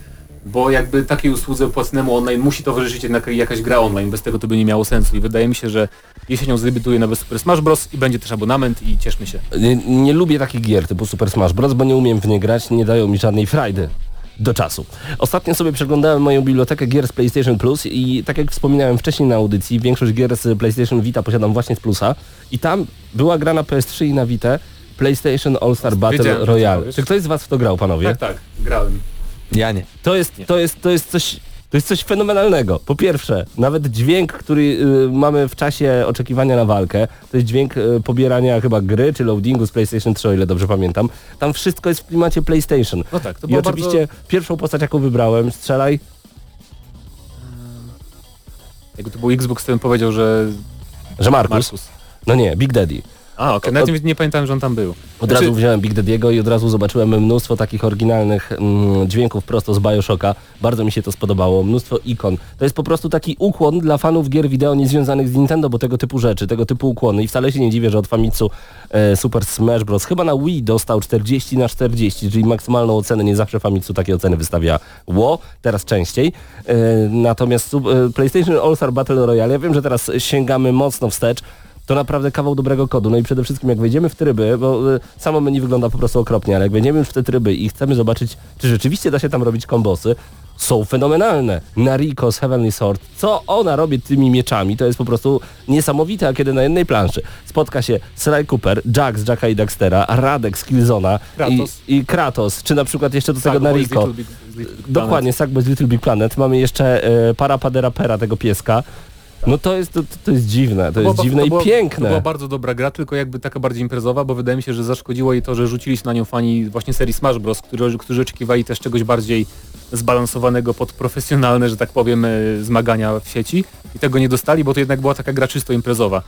Speaker 3: bo jakby takiej usłudze płatnemu online musi towarzyszyć jednak jakaś gra online, bez tego to by nie miało sensu i wydaje mi się, że jesienią zadebiutuje nowy Super Smash Bros. i będzie też abonament i cieszmy się.
Speaker 2: Nie, nie lubię takich gier typu Super Smash Bros., bo nie umiem w nie grać, nie dają mi żadnej frajdy do czasu. Ostatnio sobie przeglądałem moją bibliotekę gier z PlayStation Plus i tak jak wspominałem wcześniej na audycji, większość gier z PlayStation Vita posiadam właśnie z Plusa i tam była gra na PS3 i na Vita PlayStation All-Star Battle
Speaker 3: Wiedziałem, że to
Speaker 2: Royale. Czy ktoś z Was w to grał, panowie?
Speaker 3: Tak, tak, grałem.
Speaker 4: Ja nie.
Speaker 2: To jest,
Speaker 3: Nie.
Speaker 2: to jest, to jest coś To jest coś fenomenalnego. Po pierwsze, nawet dźwięk, który y, mamy w czasie oczekiwania na walkę, to jest dźwięk y, pobierania chyba gry czy loadingu z PlayStation 3, o ile dobrze pamiętam. Tam wszystko jest w klimacie PlayStation.
Speaker 3: No tak, to
Speaker 2: I oczywiście pierwszą postać, jaką wybrałem, strzelaj,
Speaker 3: bardzo... Jakby to był Xbox, bym powiedział, że
Speaker 2: że Markus.
Speaker 3: Markus.
Speaker 2: No nie, Big Daddy.
Speaker 3: A, okej, nawet nie, nie pamiętałem, że on tam był.
Speaker 2: Od
Speaker 3: Znaczy-
Speaker 2: razu wziąłem Big Daddy'ego i od razu zobaczyłem mnóstwo takich oryginalnych mm, dźwięków prosto z Bioshocka. Bardzo mi się to spodobało. Mnóstwo ikon. To jest po prostu taki ukłon dla fanów gier wideo niezwiązanych z Nintendo, bo tego typu rzeczy, tego typu ukłony. I wcale się nie dziwię, że od Famitsu e, Super Smash Bros. chyba na Wii dostał 40 na 40, czyli maksymalną ocenę. Nie zawsze Famitsu takie oceny wystawiało, teraz częściej. E, natomiast e, PlayStation All-Star Battle Royale, ja wiem, że teraz sięgamy mocno wstecz, to naprawdę kawał dobrego kodu. No i przede wszystkim jak wejdziemy w tryby, bo y, samo menu wygląda po prostu okropnie, ale jak wejdziemy już w te tryby i chcemy zobaczyć, czy rzeczywiście da się tam robić kombosy, są fenomenalne. Nariko z Heavenly Sword, co ona robi tymi mieczami, to jest po prostu niesamowite, a kiedy na jednej planszy spotka się Sly Cooper, Jack z Jacka i Daxtera, Radek z Killzona
Speaker 3: Kratos.
Speaker 2: I, i Kratos, czy na przykład jeszcze do tego
Speaker 3: Sackboy z
Speaker 2: Nariko.
Speaker 3: Big- Big
Speaker 2: Dokładnie, Sackboy z Little Big Planet. Mamy jeszcze e, Parapadera Pera, tego pieska. No to jest, to, to jest dziwne, to jest
Speaker 3: była-
Speaker 2: dziwne i
Speaker 3: była,
Speaker 2: piękne.
Speaker 3: To była bardzo dobra gra, tylko jakby taka bardziej imprezowa, bo wydaje mi się, że zaszkodziło jej to, że rzucili się na nią fani właśnie serii Smash Bros., którzy, którzy oczekiwali też czegoś bardziej zbalansowanego pod profesjonalne, że tak powiem, e, zmagania w sieci i tego nie dostali, bo to jednak była taka gra czysto imprezowa.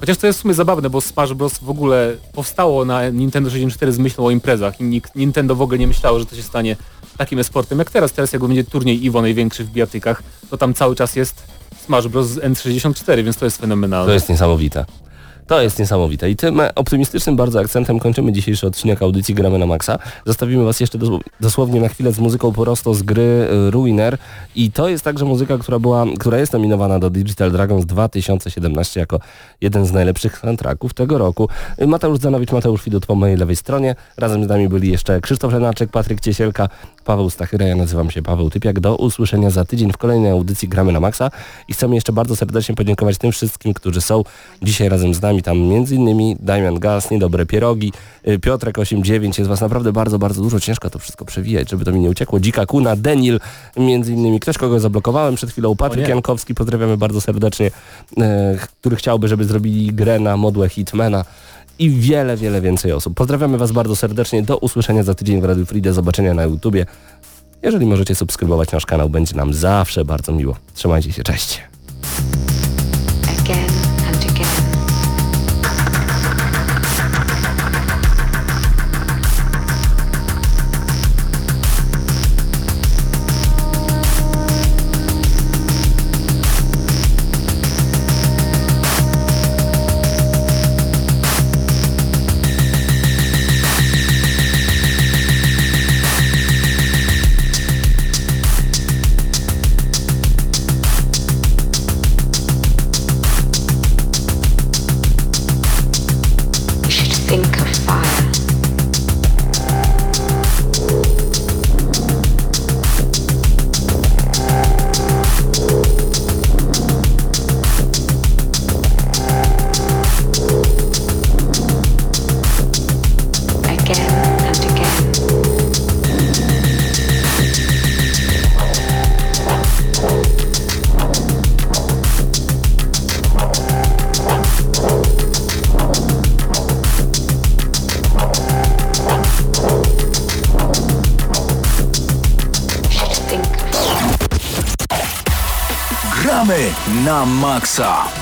Speaker 3: Chociaż to jest w sumie zabawne, bo Smash Bros. w ogóle powstało na Nintendo 64 z myślą o imprezach i nikt, Nintendo w ogóle nie myślało, że to się stanie takim esportem jak teraz. Teraz jakby będzie turniej Iwo największy w bijatykach, to tam cały czas jest Smash Bros. z N64, więc to jest fenomenalne.
Speaker 2: To jest niesamowite. To jest niesamowite. I tym optymistycznym bardzo akcentem kończymy dzisiejszy odcinek audycji Gramy na Maxa. Zostawimy Was jeszcze dosł- dosłownie na chwilę z muzyką prosto z gry y, Ruiner. I to jest także muzyka, która była, która jest nominowana do Digital Dragons 2017 jako jeden z najlepszych soundtracków tego roku. Y, Mateusz Zanowicz, Mateusz Widut po mojej lewej stronie. Razem z nami byli jeszcze Krzysztof Lenaczek, Patryk Ciesielka, Paweł Stachyra. Ja nazywam się Paweł Typiak. Do usłyszenia za tydzień w kolejnej audycji Gramy na Maxa. I chcemy jeszcze bardzo serdecznie podziękować tym wszystkim, którzy są dzisiaj razem z nami. Tam między innymi Damian Gas, Niedobre Pierogi, y, Piotrek 89. Jest Was naprawdę bardzo, bardzo dużo. Ciężko to wszystko przewijać, żeby to mi nie uciekło. Dzika Kuna, Denil, innymi. Ktoś, kogo zablokowałem przed chwilą. Patryk. Jankowski, pozdrawiamy bardzo serdecznie, e, który chciałby, żeby zrobili grę na modłę Hitmana i wiele, wiele więcej osób. Pozdrawiamy Was bardzo serdecznie. Do usłyszenia za tydzień w Radiu Free. Do zobaczenia na YouTubie. Jeżeli możecie subskrybować nasz kanał, będzie nam zawsze bardzo miło. Trzymajcie się, cześć.
Speaker 7: Think of
Speaker 1: Gramy na maksa.